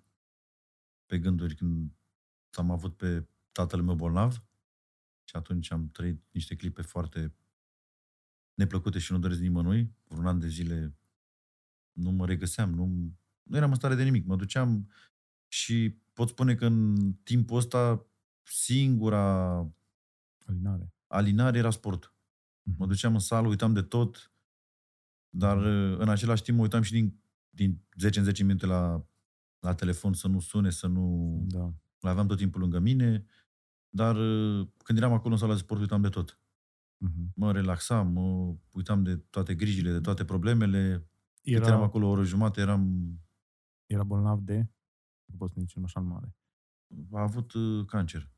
pe gânduri când am avut pe tatăl meu bolnav și atunci am trăit niște clipe foarte neplăcute și nu doresc nimănui. Vreun an de zile nu mă regăseam, nu, nu eram în stare de nimic. Mă duceam și pot spune că în timpul ăsta singura Alinare. alinare era sport. Mă duceam în sală, uitam de tot, dar uh, în același timp mă uitam și din, din 10 în 10 minute la, la telefon să nu sune, să nu... Da. L aveam tot timpul lângă mine, dar uh, când eram acolo în sala de sport uitam de tot. Uh-huh. Mă relaxam, mă uitam de toate grijile, de toate problemele. Cât eram Era, acolo o oră jumate, eram... era bolnav de, nu pot să ne zicem așa în mare. A avut uh, cancer.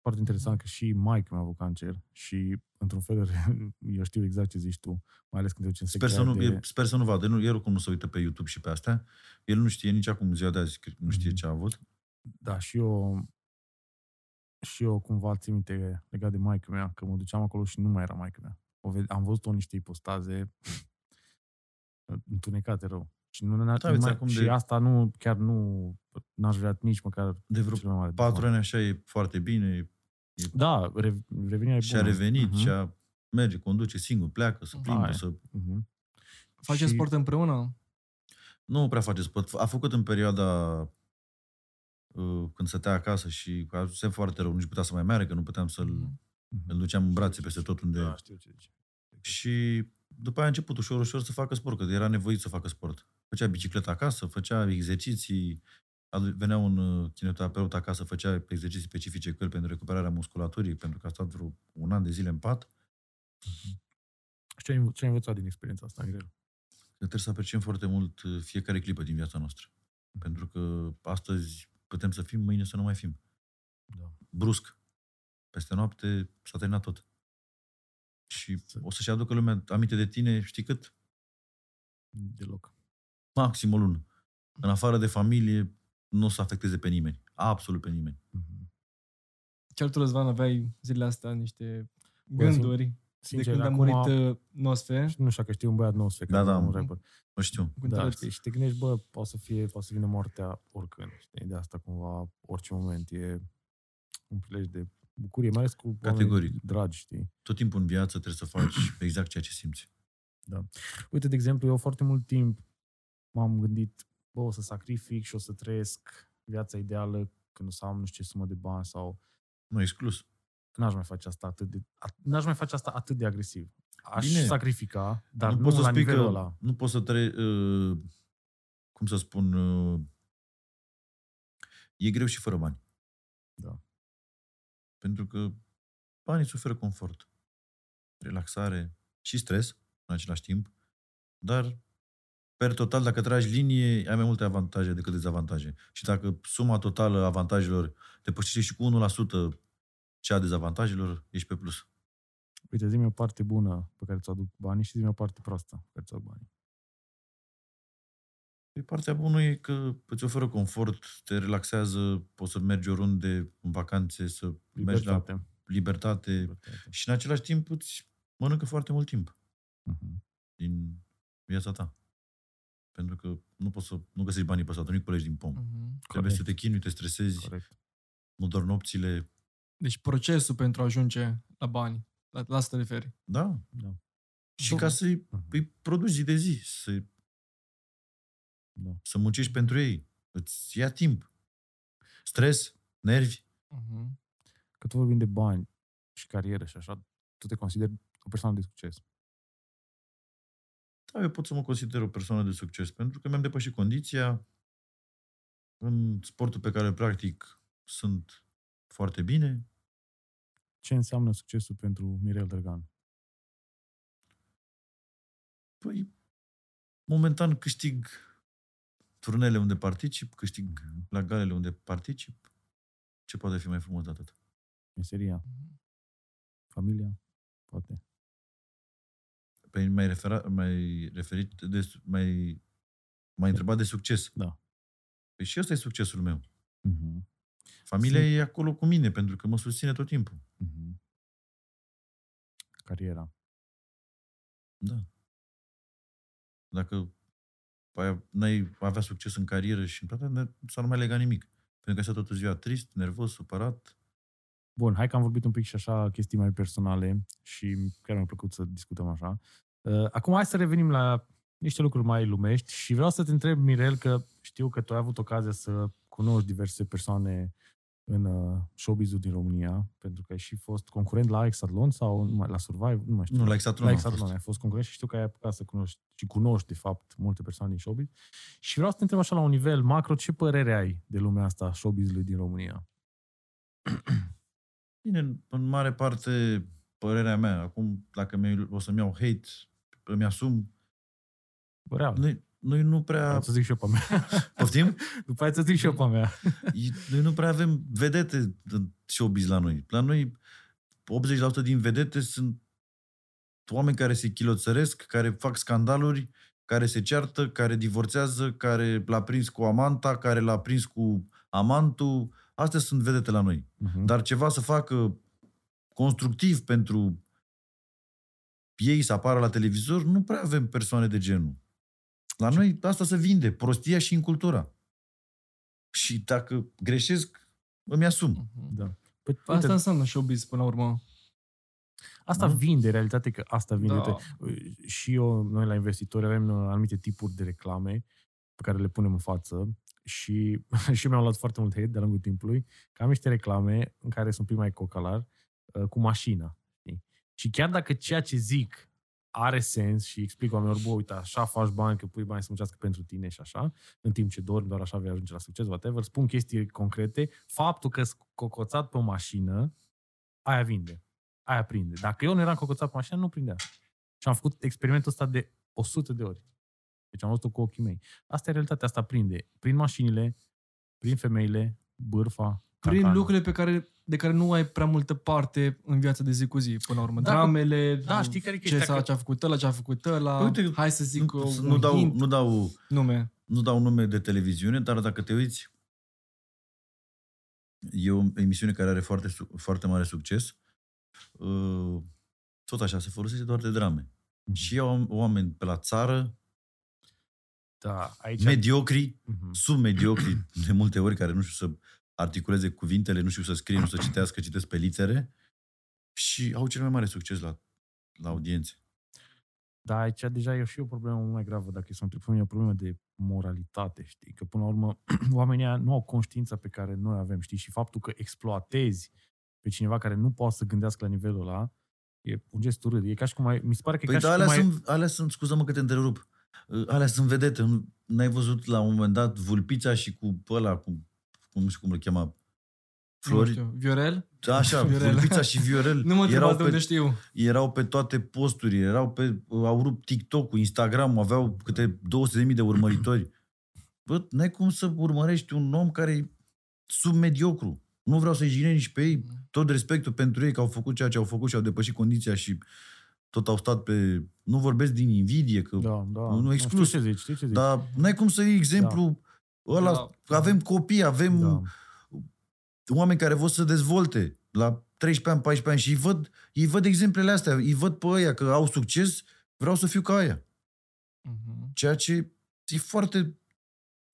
Foarte interesant că și Mike mi-a avut cancer și, într-un fel, eu știu exact ce zici tu, mai ales când te duci în Sper să, secția nu, de... de... sper să nu vadă. Nu, el oricum nu se uită pe YouTube și pe astea. El nu știe nici acum ziua de azi, cred că nu știe Mhm. ce a avut. Da, și eu și eu cumva țin minte legat de maică mea, că mă duceam acolo și nu mai era maică mea. O ved- am văzut-o în niște ipostaze întunecate rău. Și, nu, Da, da, uite, mai, acum și de- asta nu, chiar nu, n-aș vrea nici măcar De vreo cel mai mare patru dezamăgire. ani așa e foarte bine. Da, re, revenirea e Și a bună. revenit, Mhm. și a merge, conduce singur, pleacă, să plimbă, Hai. să... Mhm. Face Și- sport împreună? Nu prea face sport. A făcut în perioada uh, când stătea acasă și a ajuns foarte rău, nici putea să mai meargă, nu puteam să-l Mhm. Mhm. îl duceam în brațe peste tot unde... Da, știu ce zici. Și după aia a început ușor, ușor să facă sport, că era nevoit să facă sport. Făcea bicicletă acasă, făcea exerciții, adu- venea un uh, kinetoterapeut acasă, făcea exerciții specifice cu el pentru recuperarea musculaturii, pentru că a stat vreo un an de zile în pat. Și ce ai, înv- ce ai învățat din experiența asta, greu? Că trebuie să apreciem foarte mult uh, fiecare clipă din viața noastră. Pentru că astăzi putem să fim, mâine să nu mai fim. Da. Brusc. Peste noapte s-a terminat tot. Și Să- o să-și aducă lumea aminte de tine, știi cât? Deloc. Maxim o lună. în afară de familie, nu o să afecteze pe nimeni. Absolut pe nimeni. Mhm. Ce tu, Răzvan, aveai zilele astea niște Bă, gânduri Sincer, de când a acum- murit uh, Nosfe? Nu știu că știi un băiat nou, Da, care da, un mă- rapper. Nu știu. Cu Da, înțeles. știi, și te gândești, bă, poate să fie, poate să vină moartea oricând. Știi? De asta cumva, orice moment e un prilej de bucurie, mai ales cu Categoric. oamenii dragi, știi? Tot timpul în viață trebuie să faci exact ceea ce simți. Uite, de exemplu, eu foarte mult timp m-am gândit, bă, o să sacrific și o să trăiesc viața ideală când o să am nu știu ce sumă de bani sau Nu, exclus. n-aș mai face asta atât de, at, n-aș mai face asta atât de agresiv. Aș Bine. sacrifica, dar nu, nu nu poți să la spui nivelul că ăla. nu poți să trăi, uh, cum să spun, uh, e greu și fără bani. Da. Pentru că banii îți oferă confort, relaxare și stres în același timp, dar per total, dacă tragi linie, ai mai multe avantaje decât dezavantaje. Și dacă suma totală a avantajelor depășește și cu 1% cea a dezavantajelor, ești pe plus. Uite, zi-mi o parte bună pe care ți-o aduc banii și zi-mi o parte proastă pe care ți-o aduc banii. Păi partea bună e că îți oferă confort, te relaxează, poți să mergi oriunde în vacanțe, să mergi la Libertate. libertate Libertate. și în același timp îți mănâncă foarte mult timp Mhm. din viața ta. Pentru că nu poți să nu găsești banii pe nu-i colegi din pom. Mhm. Trebuie să Corect. te chinui, te stresezi, Corect. nu doar nopțile. Deci procesul pentru a ajunge la bani. La, la asta te referi. Da. Da. Și ca să-i Mhm. îi produci zi de zi, să, Da. să muncești pentru ei. Îți ia timp. Stres, nervi. Mhm. Că tu vorbim de bani și carieră și așa, tu te consideri o persoană de succes. Da, eu pot să mă consider o persoană de succes, pentru că mi-am depășit condiția. În sportul pe care îl practic sunt foarte bine. Ce înseamnă succesul pentru Mirel Drăgan? Păi, momentan câștig turnele unde particip, câștig la galele unde particip. Ce poate fi mai frumos de atât? Meseria? Familia? Poate. Păi mai, refera, mai referit, de, mai, mai întrebat de succes. Da. Păi și ăsta e succesul meu. Mhm. Familia Sunt- e acolo cu mine, pentru că mă susține tot timpul. Mhm. Cariera. Da. Dacă ai, n-ai avea succes în carieră și în toate, ne- s-ar nu mai lega nimic. Pentru că ai stat toată ziua trist, nervos, supărat. Bun, hai că am vorbit un pic și așa chestii mai personale și chiar mi-a plăcut să discutăm așa. Uh, Acum hai să revenim la niște lucruri mai lumești și vreau să te întreb, Mirel, că știu că tu ai avut ocazia să cunoști diverse persoane în uh, showbiz-ul din România, pentru că ai și fost concurent la Exatlon sau nu mai, la Survive, nu mai știu. Nu, la Exatlon la am Exatlon fost. ai fost concurent și știu că ai apucat să cunoști și cunoști, de fapt, multe persoane din showbiz. Și vreau să te întreb așa la un nivel macro, ce părere ai de lumea asta a showbiz-ului din România? Bine, în- în mare parte, părerea mea, acum, dacă mi o să-mi iau hate, îmi asum, Bă, real. Noi, noi nu prea... Vreau să zic și eu pe a mea. Poftim? După aia să zic și eu pe a mea. Noi nu prea avem vedete în showbiz la noi. La noi, 80% din vedete sunt oameni care se chiloțăresc, care fac scandaluri, care se ceartă, care divorțează, care l-a prins cu amanta, care l-a prins cu amantul. Astea sunt vedete la noi. Mhm. Dar ceva să facă constructiv pentru ei să apară la televizor, nu prea avem persoane de genul. La noi asta se vinde, prostia și incultura. Și dacă greșesc, îmi asum. Mhm. Da. Păi, Asta uite, înseamnă showbiz până la urmă. asta Nu? vinde, realitate că asta vinde. Da. Uite, și eu, noi la investitori avem uh, anumite tipuri de reclame pe care le punem în față și, și mi-au luat foarte mult hate de-a lungul timpului, că am niște reclame în care sunt prima mai cocalar uh, cu mașina. Știi? Și chiar dacă ceea ce zic are sens și explic oamenilor, bă, uite, așa faci bani, că pui bani să muncească pentru tine și așa, în timp ce dormi, doar așa vei ajunge la succes, whatever, spun chestii concrete, faptul că sunt cocoțat pe o mașină, aia vinde, aia prinde. Dacă eu nu eram cocoțat pe mașină, nu prindea. Și am făcut experimentul ăsta de 100 de ori. Deci am văzut-o cu ochii mei. Asta e realitatea, asta prinde. Prin mașinile, prin femeile, bârfa, Prin cacana. lucrurile pe care, de care nu ai prea multă parte în viața de zi cu zi, până la urmă. Da, Dramele, da, știi care e ce, chestia? s-a, Că- ce a făcut ăla, ce a făcut ăla. Uite, Hai să zic nu, un nu, dau, hint, nu dau nume. nu dau nume de televiziune, dar dacă te uiți, e o emisiune care are foarte, su- foarte mare succes. Uh, Tot așa, se folosește doar de drame. Și iau oameni pe la țară, Da, aici... mediocri, Mhm. submediocri, de multe ori, care nu știu să articuleze cuvintele, nu știu să scrie, nu știu să citească, citesc pe litere și au cel mai mare succes la, la audiențe. Da, aici deja e și o problemă mult mai gravă, dacă e să întrebăm, e o problemă de moralitate, știi? Că până la urmă oamenii ăia nu au conștiința pe care noi avem, știi? Și faptul că exploatezi pe cineva care nu poate să gândească la nivelul ăla, e un gest urât. E ca și cum ai, mi se pare că Păi e ca da, și alea, cum ai... sunt, alea sunt, scuză-mă că te întrerup, Uh, alea sunt vedete. Nu- N-ai văzut la un moment dat Vulpița și cu pe ăla, cu, cum, nu știu cum îl chema, Nu Flori, știu, Viorel? așa, Viorel. Vulpița și Viorel Nu mă erau întrebați de pe, unde știu. erau pe toate posturile, erau pe, au rupt TikTok-ul, Instagram, aveau câte 200.000 de urmăritori. Bă, n-ai cum să urmărești un om care e submediocru. Nu vreau să-i jine nici pe ei. Tot respectul pentru ei că au făcut ceea ce au făcut și au depășit condiția și tot au stat pe... Nu vorbesc din invidie, că Da, da. nu exclus. Știu ce zici, știu ce zici. dar n-ai cum să iei exemplu ăla, Da. avem copii, avem Da. oameni care vor să dezvolte la 13 ani, 14 ani și îi văd, îi văd exemplele astea, îi văd pe ăia că au succes, vreau să fiu ca aia. Mhm. Ceea ce e foarte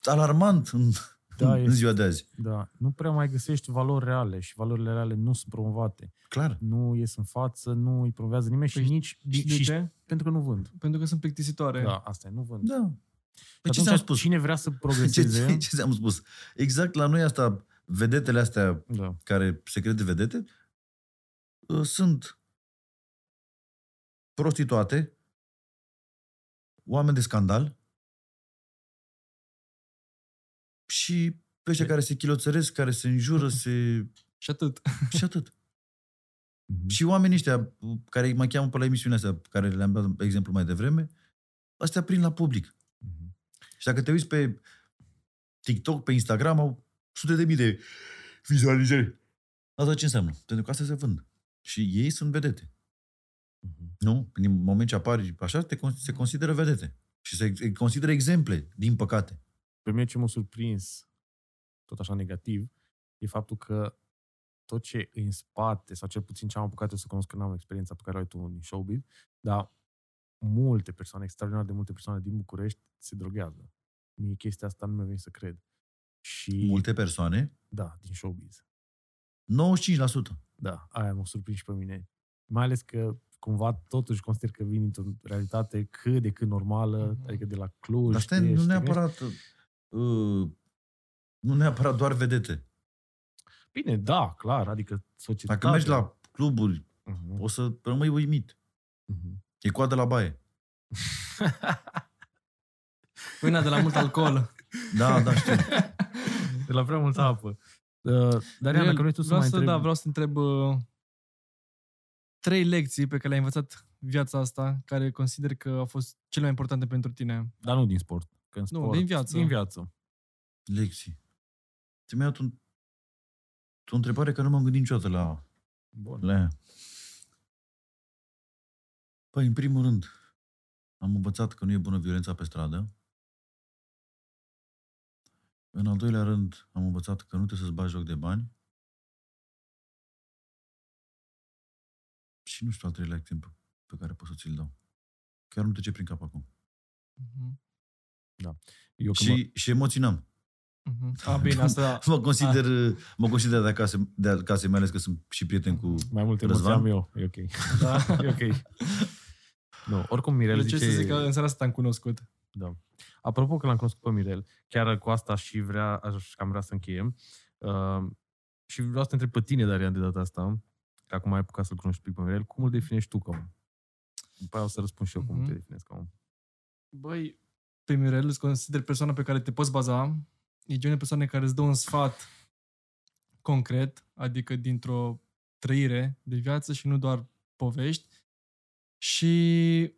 alarmant în, Da, în este. ziua de azi. Da, nu prea mai găsești valori reale și valorile reale nu sunt promovate. Clar. Nu ies în față, nu îi promovează nimeni Păi și nici... Și de ce? Pentru că nu vând. Pentru că sunt plictisitoare. Da, asta e, nu vând. Da. Păi ce Atunci ți-am spus? Cine vrea să Ce, progreseze... ce, ce ți-am spus? Exact la noi asta, vedetele astea Da. care se crede vedete, uh, sunt prostituate, oameni de scandal și pe ăștia care se chiloțăresc, care se înjură, se... Și atât. și atât. Mhm. Și oamenii ăștia uh, care mă cheamă pe la emisiunea astea, care le-am dat exemplu mai devreme, astea prind la public. Mhm. Și dacă te uiți pe TikTok, pe Instagram, au sute de mii de vizualizări. Asta ce înseamnă? Pentru că astea se vând. Și ei sunt vedete. Mhm. Nu? În moment ce apari așa, te, con- se consideră vedete. Și se se consideră exemple, din păcate. Pe mine ce m-a surprins, tot așa negativ, e faptul că tot ce e în spate, sau cel puțin ce am apucat eu să cunosc, că n-am experiența pe care o ai tu în showbiz, dar multe persoane, extraordinar de multe persoane din București se droghează. Mie chestia asta nu mi-a venit să cred. Și, Multe persoane, da, din showbiz. 95%. Da, aia m-a surprins și pe mine. Mai ales că cumva totuși consider că vin într-o realitate cât de cât normală, Mhm. adică de la Cluj. Dar stai, știi, nu și te neapărat... Uh, nu neapărat doar vedete. Bine, da, clar, adică societatea... Dacă mergi la cluburi, Mhm, o să rămâi uimit. mhm. E coadă la baie. Păi na, de la mult alcool. Da, da, știu. De la prea multă apă. Uh, Darian, Mirel, dacă vrei tu să vreau mai să, întrebi... Da, vreau să te întreb uh, trei lecții pe care le-ai învățat viața asta, care consider că au fost cele mai importante pentru tine. Dar nu din sport. Că în Nu, sport, din viață. Din viață. Lecții. Ți mi-ai dat un, o întrebare care nu m-am gândit niciodată la, Bun. la ea. Păi, în primul rând, am învățat că nu e bună violența pe stradă. În al doilea rând, am învățat că nu trebuie să-ți bagi joc de bani. Și nu știu al treilea exemplu pe care pot să ți-l dau. Chiar nu trece prin cap acum. Mhm. Eu când mă... Și, și emoții n-am. Mhm. A, bine, asta... Mă consider, mă consider de acasă, de acasă, mai ales că sunt și prieten cu... Mai multe emoții Răzvan? am eu. E ok. Da. e ok. Nu, oricum Mirel Eu ce zice... să zic că în seara asta te-am cunoscut. Da. Apropo că l-am cunoscut pe Mirel, chiar cu asta și vrea, aș cam vrea să încheiem. Uh, și vreau să te întreb pe tine, Darian, de data asta, că acum ai apucat să-l cunoști un pic pe Mirel, cum îl definești tu ca om? După aia o să răspund și eu cum Mhm. te definezi ca om. Băi, pe Mirel îți consider persoana pe care te poți baza. E genul de persoane care îți dă un sfat concret, adică dintr-o trăire de viață și nu doar povești. Și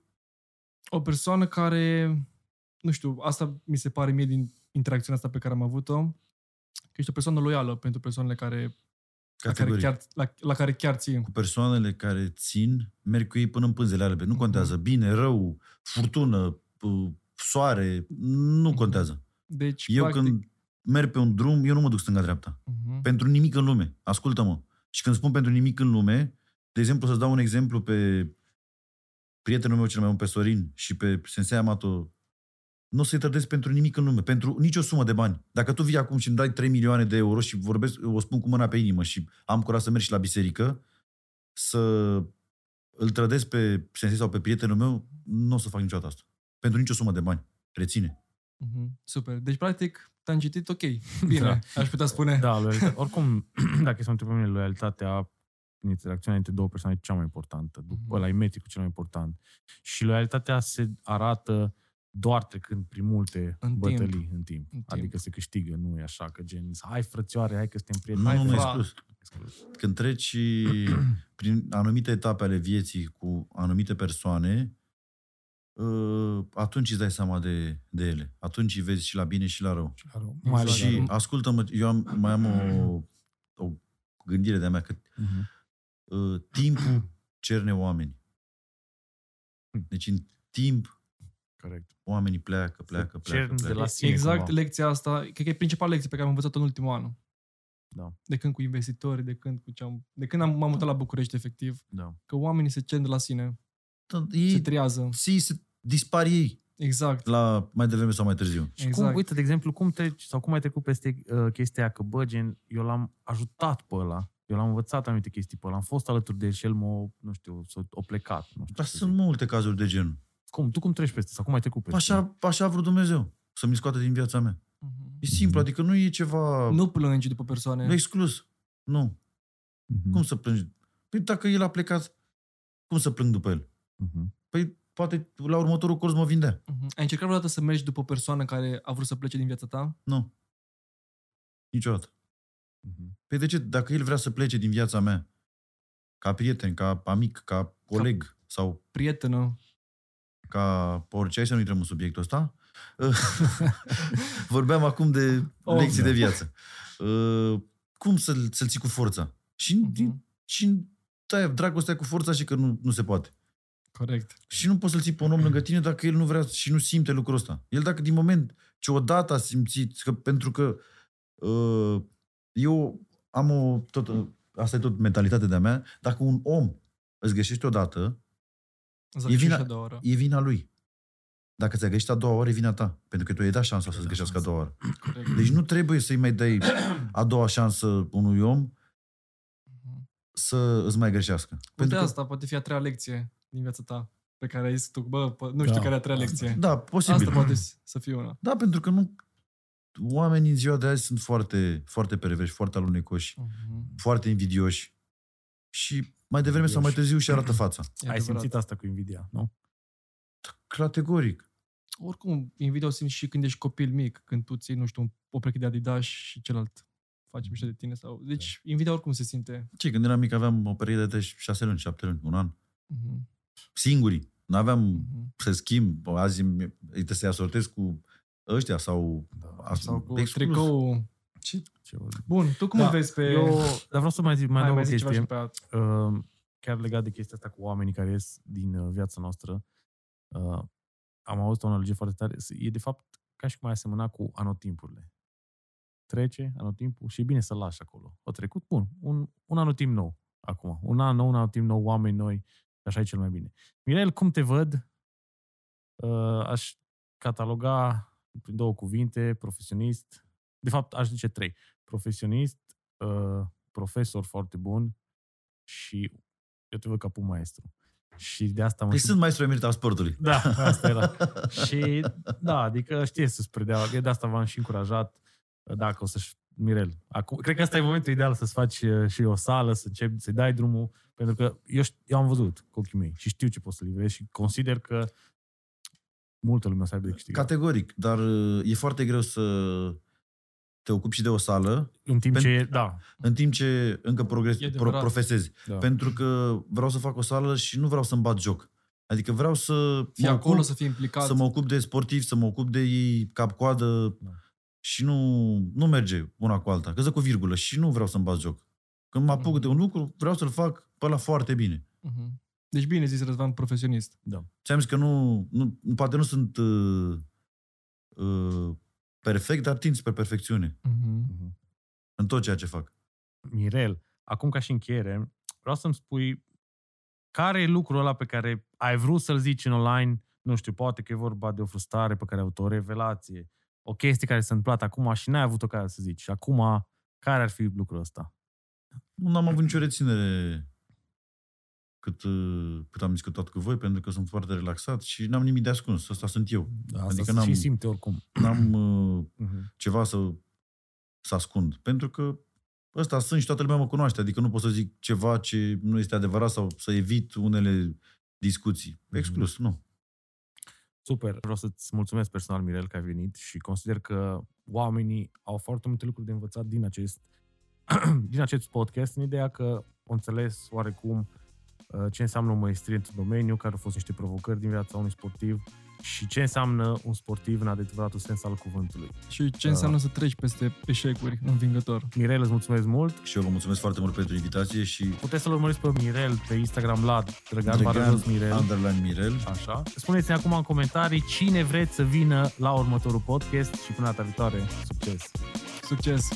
o persoană care, nu știu, asta mi se pare mie din interacțiunea asta pe care am avut-o, că ești o persoană loială pentru persoanele care, la, care Categorii. chiar, la, la care chiar ții. Cu persoanele care țin, merg cu ei până în pânzele albe. Nu contează. Bine, rău, furtună, p- soare, nu contează. Deci, Eu practic... când merg pe un drum, eu nu mă duc stânga-dreapta. Mhm. Pentru nimic în lume. Ascultă-mă. Și când spun pentru nimic în lume, de exemplu, să-ți dau un exemplu pe prietenul meu cel mai bun, pe Sorin, și pe Sensei Amato, nu o să-i trădesc pentru nimic în lume, pentru nicio sumă de bani. Dacă tu vii acum și îmi dai 3 milioane de euro și vorbesc, o spun cu mâna pe inimă și am curaj să merg și la biserică, să îl trădesc pe Sensei sau pe prietenul meu, nu o să fac niciodată asta. Pentru nicio sumă de bani. Reține. Mhm. Super. Deci, practic, te-am citit ok. Bine, Da. aș putea spune. Da, loialitate. Oricum, dacă e să mă întreb pe mine, loialitatea în interacțiunea între două persoane e cea mai importantă. După Mhm. ăla e metricul cel mai important. Și loialitatea se arată doar trecând prin multe În bătălii timp. în timp. În timp. Adică se câștigă, nu e așa că gen, hai frățioare, hai că suntem prieteni. Nu, hai, nu, nu, frate. exclus. Când treci prin anumite etape ale vieții cu anumite persoane, ă, atunci îți dai seama de, de ele. Atunci îi vezi și la bine și la rău. Mai ales și la- ascultă-mă, eu am, mai am o, o gândire de-a mea că Mhm. Uh, timpul cerne oameni. Deci în timp Corect. oamenii pleacă, pleacă, pleacă, cerni de pleacă. la sine Exact cumva. lecția asta, cred că e principala lecție pe care am învățat-o în ultimul an. Da, De când cu investitori, de când cu ce am, de când am, m-am mutat la București, efectiv. da. Că oamenii se cern de la sine, Da, se Ei, triază. si, se dispar ei Exact. la mai devreme sau mai târziu. Și Exact. cum, uite, de exemplu, cum treci sau cum ai trecut peste uh, chestia aia că, bă, gen, eu l-am ajutat pe ăla, eu l-am învățat anumite chestii pe ăla, am fost alături de el și el m-a, nu știu, s-a o plecat. Nu știu Dar să sunt zic. multe cazuri de genul. Cum? Tu cum treci peste sau cum ai trecut peste? Așa, așa a vrut Dumnezeu să-mi scoată din viața mea. Mhm. E simplu, adică nu e ceva Nu plângi după persoane. nu exclus. Nu. Mhm. Cum să plângi? Păi dacă el a plecat, cum să plâng după el? Mhm. Păi poate la următorul curs mă vindea. Mhm. Ai încercat vreodată să mergi după o persoană care a vrut să plece din viața ta? Nu. Niciodată. Mhm. Păi de ce? Dacă el vrea să plece din viața mea, ca prieten, ca amic, ca coleg sau Prietenă? ca orice, hai să nu intrăm în subiectul ăsta. Vorbeam acum de Oh, lecții da. de viață. Uh, Cum să-l, să-l ții cu forța? Și, Mhm. și aia, dragostea cu forța și că nu, nu se poate. Corect. Și nu poți să-l ții pe un om lângă tine dacă el nu vrea și nu simte lucrul ăsta. El dacă din moment ce odată a simțit, că, pentru că uh, eu am o, tot, asta e tot mentalitatea de-a mea, dacă un om îți greșește odată, Îți E vina- și a doua oră. e vina lui. Dacă ți-a greșit a doua oară, e vina ta. Pentru că tu i-ai dat șansa să-ți dat greșească a șansa. doua oară. Corect. Deci nu trebuie să-i mai dai a doua șansă unui om Mhm. să îți mai greșească. Uite Pentru că, asta poate fi a treia lecție din viața ta pe care ai zis tu, bă, po- nu știu Da. care e a treia lecție. da, posibil. Asta poate să fie una. Da, pentru că nu... Oamenii în ziua de azi sunt foarte, foarte perverși, foarte alunecoși, Mhm. foarte invidioși și mai devreme sau mai târziu și arată fața. E Ai adevărat. simțit asta cu invidia, nu? Categoric. Oricum, invidia o simți și când ești copil mic, când tu ții, nu știu, un- o pereche de Adidas și celălalt face mișto de tine. sau. Deci, invidia oricum se simte. Ce, când eram mic aveam o perioadă de șase luni, șapte luni, un an. Mhm. Singurii. N-aveam Mhm. să schimb. Azi îmi- trebuie să-i asortez cu ăștia sau... Da. Sau cu exclus. tricou. Ce? Ce vă- Bun, tu cum Da, îl vezi pe... Eu, dar vreau să mai zic mai Hai, nou mai o zic ceva și chestie. pe aia. uh, chiar legat de chestia asta cu oamenii care ies din uh, viața noastră, uh, am auzit o analogie foarte tare. E de fapt ca și cum ai asemăna cu anotimpurile. Trece anotimpul și e bine să-l lași acolo. O trecut, bun, un, un anotimp nou acum. Un an nou, un anotimp nou, oameni noi, așa e cel mai bine. Mirel, cum te văd? Uh, aș cataloga prin două cuvinte, profesionist, de fapt aș zice trei. Profesionist, uh, profesor foarte bun și eu te văd ca un maestru. Și de asta mă Deci și- sunt maestru emerit al sportului. Da, asta era. și da, adică știe să-ți predea. Eu de asta v-am și încurajat dacă o să-și Mirel. Acum, cred că asta e momentul ideal să-ți faci uh, și o sală, să începi, să-i dai drumul, pentru că eu, șt- eu am văzut cu ochii mei și știu ce poți să livrezi și consider că multă lume o să aibă de câștigat. Categoric, dar uh, e foarte greu să te ocupi și de o sală În timp Pentru- ce, da, în timp ce încă progres, E pro, adevărat. profesezi. da. Pentru că vreau să fac o sală și nu vreau să-mi bat joc. Adică vreau să Fii mă acolo, ocup, să fii implicat. să mă ocup de sportiv, să mă ocup de ei cap-coadă Da. și nu, nu merge una cu alta. Că cu virgulă și nu vreau să-mi bat joc. Când mă apuc Mhm. de un lucru, vreau să-l fac pe la foarte bine. Mhm. Deci bine zis, Răzvan, profesionist. da. Ți-am zis că nu, nu poate nu sunt uh, uh, perfect, dar tind spre perfecțiune. Mhm. În tot ceea ce fac. Mirel, acum ca și încheiere, vreau să-mi spui care e lucrul ăla pe care ai vrut să-l zici în online, nu știu, poate că e vorba de o frustrare pe care ai avut o revelație, o chestie care s-a întâmplat acum și n-ai avut ocazia să zici. Și acum, care ar fi lucrul ăsta? Nu am avut nicio reținere cât, uh, cât am discutat cu voi, pentru că sunt foarte relaxat și n-am nimic de ascuns. Asta sunt eu. Asta Adică adică n-am- și simte oricum. N-am uh, Mhm. ceva să, să ascund. Pentru că ăsta sunt și toată lumea mă cunoaște. Adică nu pot să zic ceva ce nu este adevărat sau să evit unele discuții. Exclus, nu. Super. Vreau să-ți mulțumesc personal, Mirel, că ai venit și consider că oamenii au foarte multe lucruri de învățat din acest, din acest podcast, în ideea că au înțeles oarecum uh, ce înseamnă o maestrie într-un domeniu, care au fost niște provocări din viața unui sportiv și ce înseamnă un sportiv în adevăratul sens al cuvântului. Și ce Da. înseamnă să treci peste eșecuri învingător. Mirel, îți mulțumesc mult. Și eu vă mulțumesc foarte mult pentru invitație și Puteți să-l urmăriți pe Mirel pe Instagram la Drăgan, Drăgan, Barănos Mirel. underline Mirel. Așa. Spuneți-ne acum în comentarii cine vreți să vină la următorul podcast și până data viitoare, succes! Succes!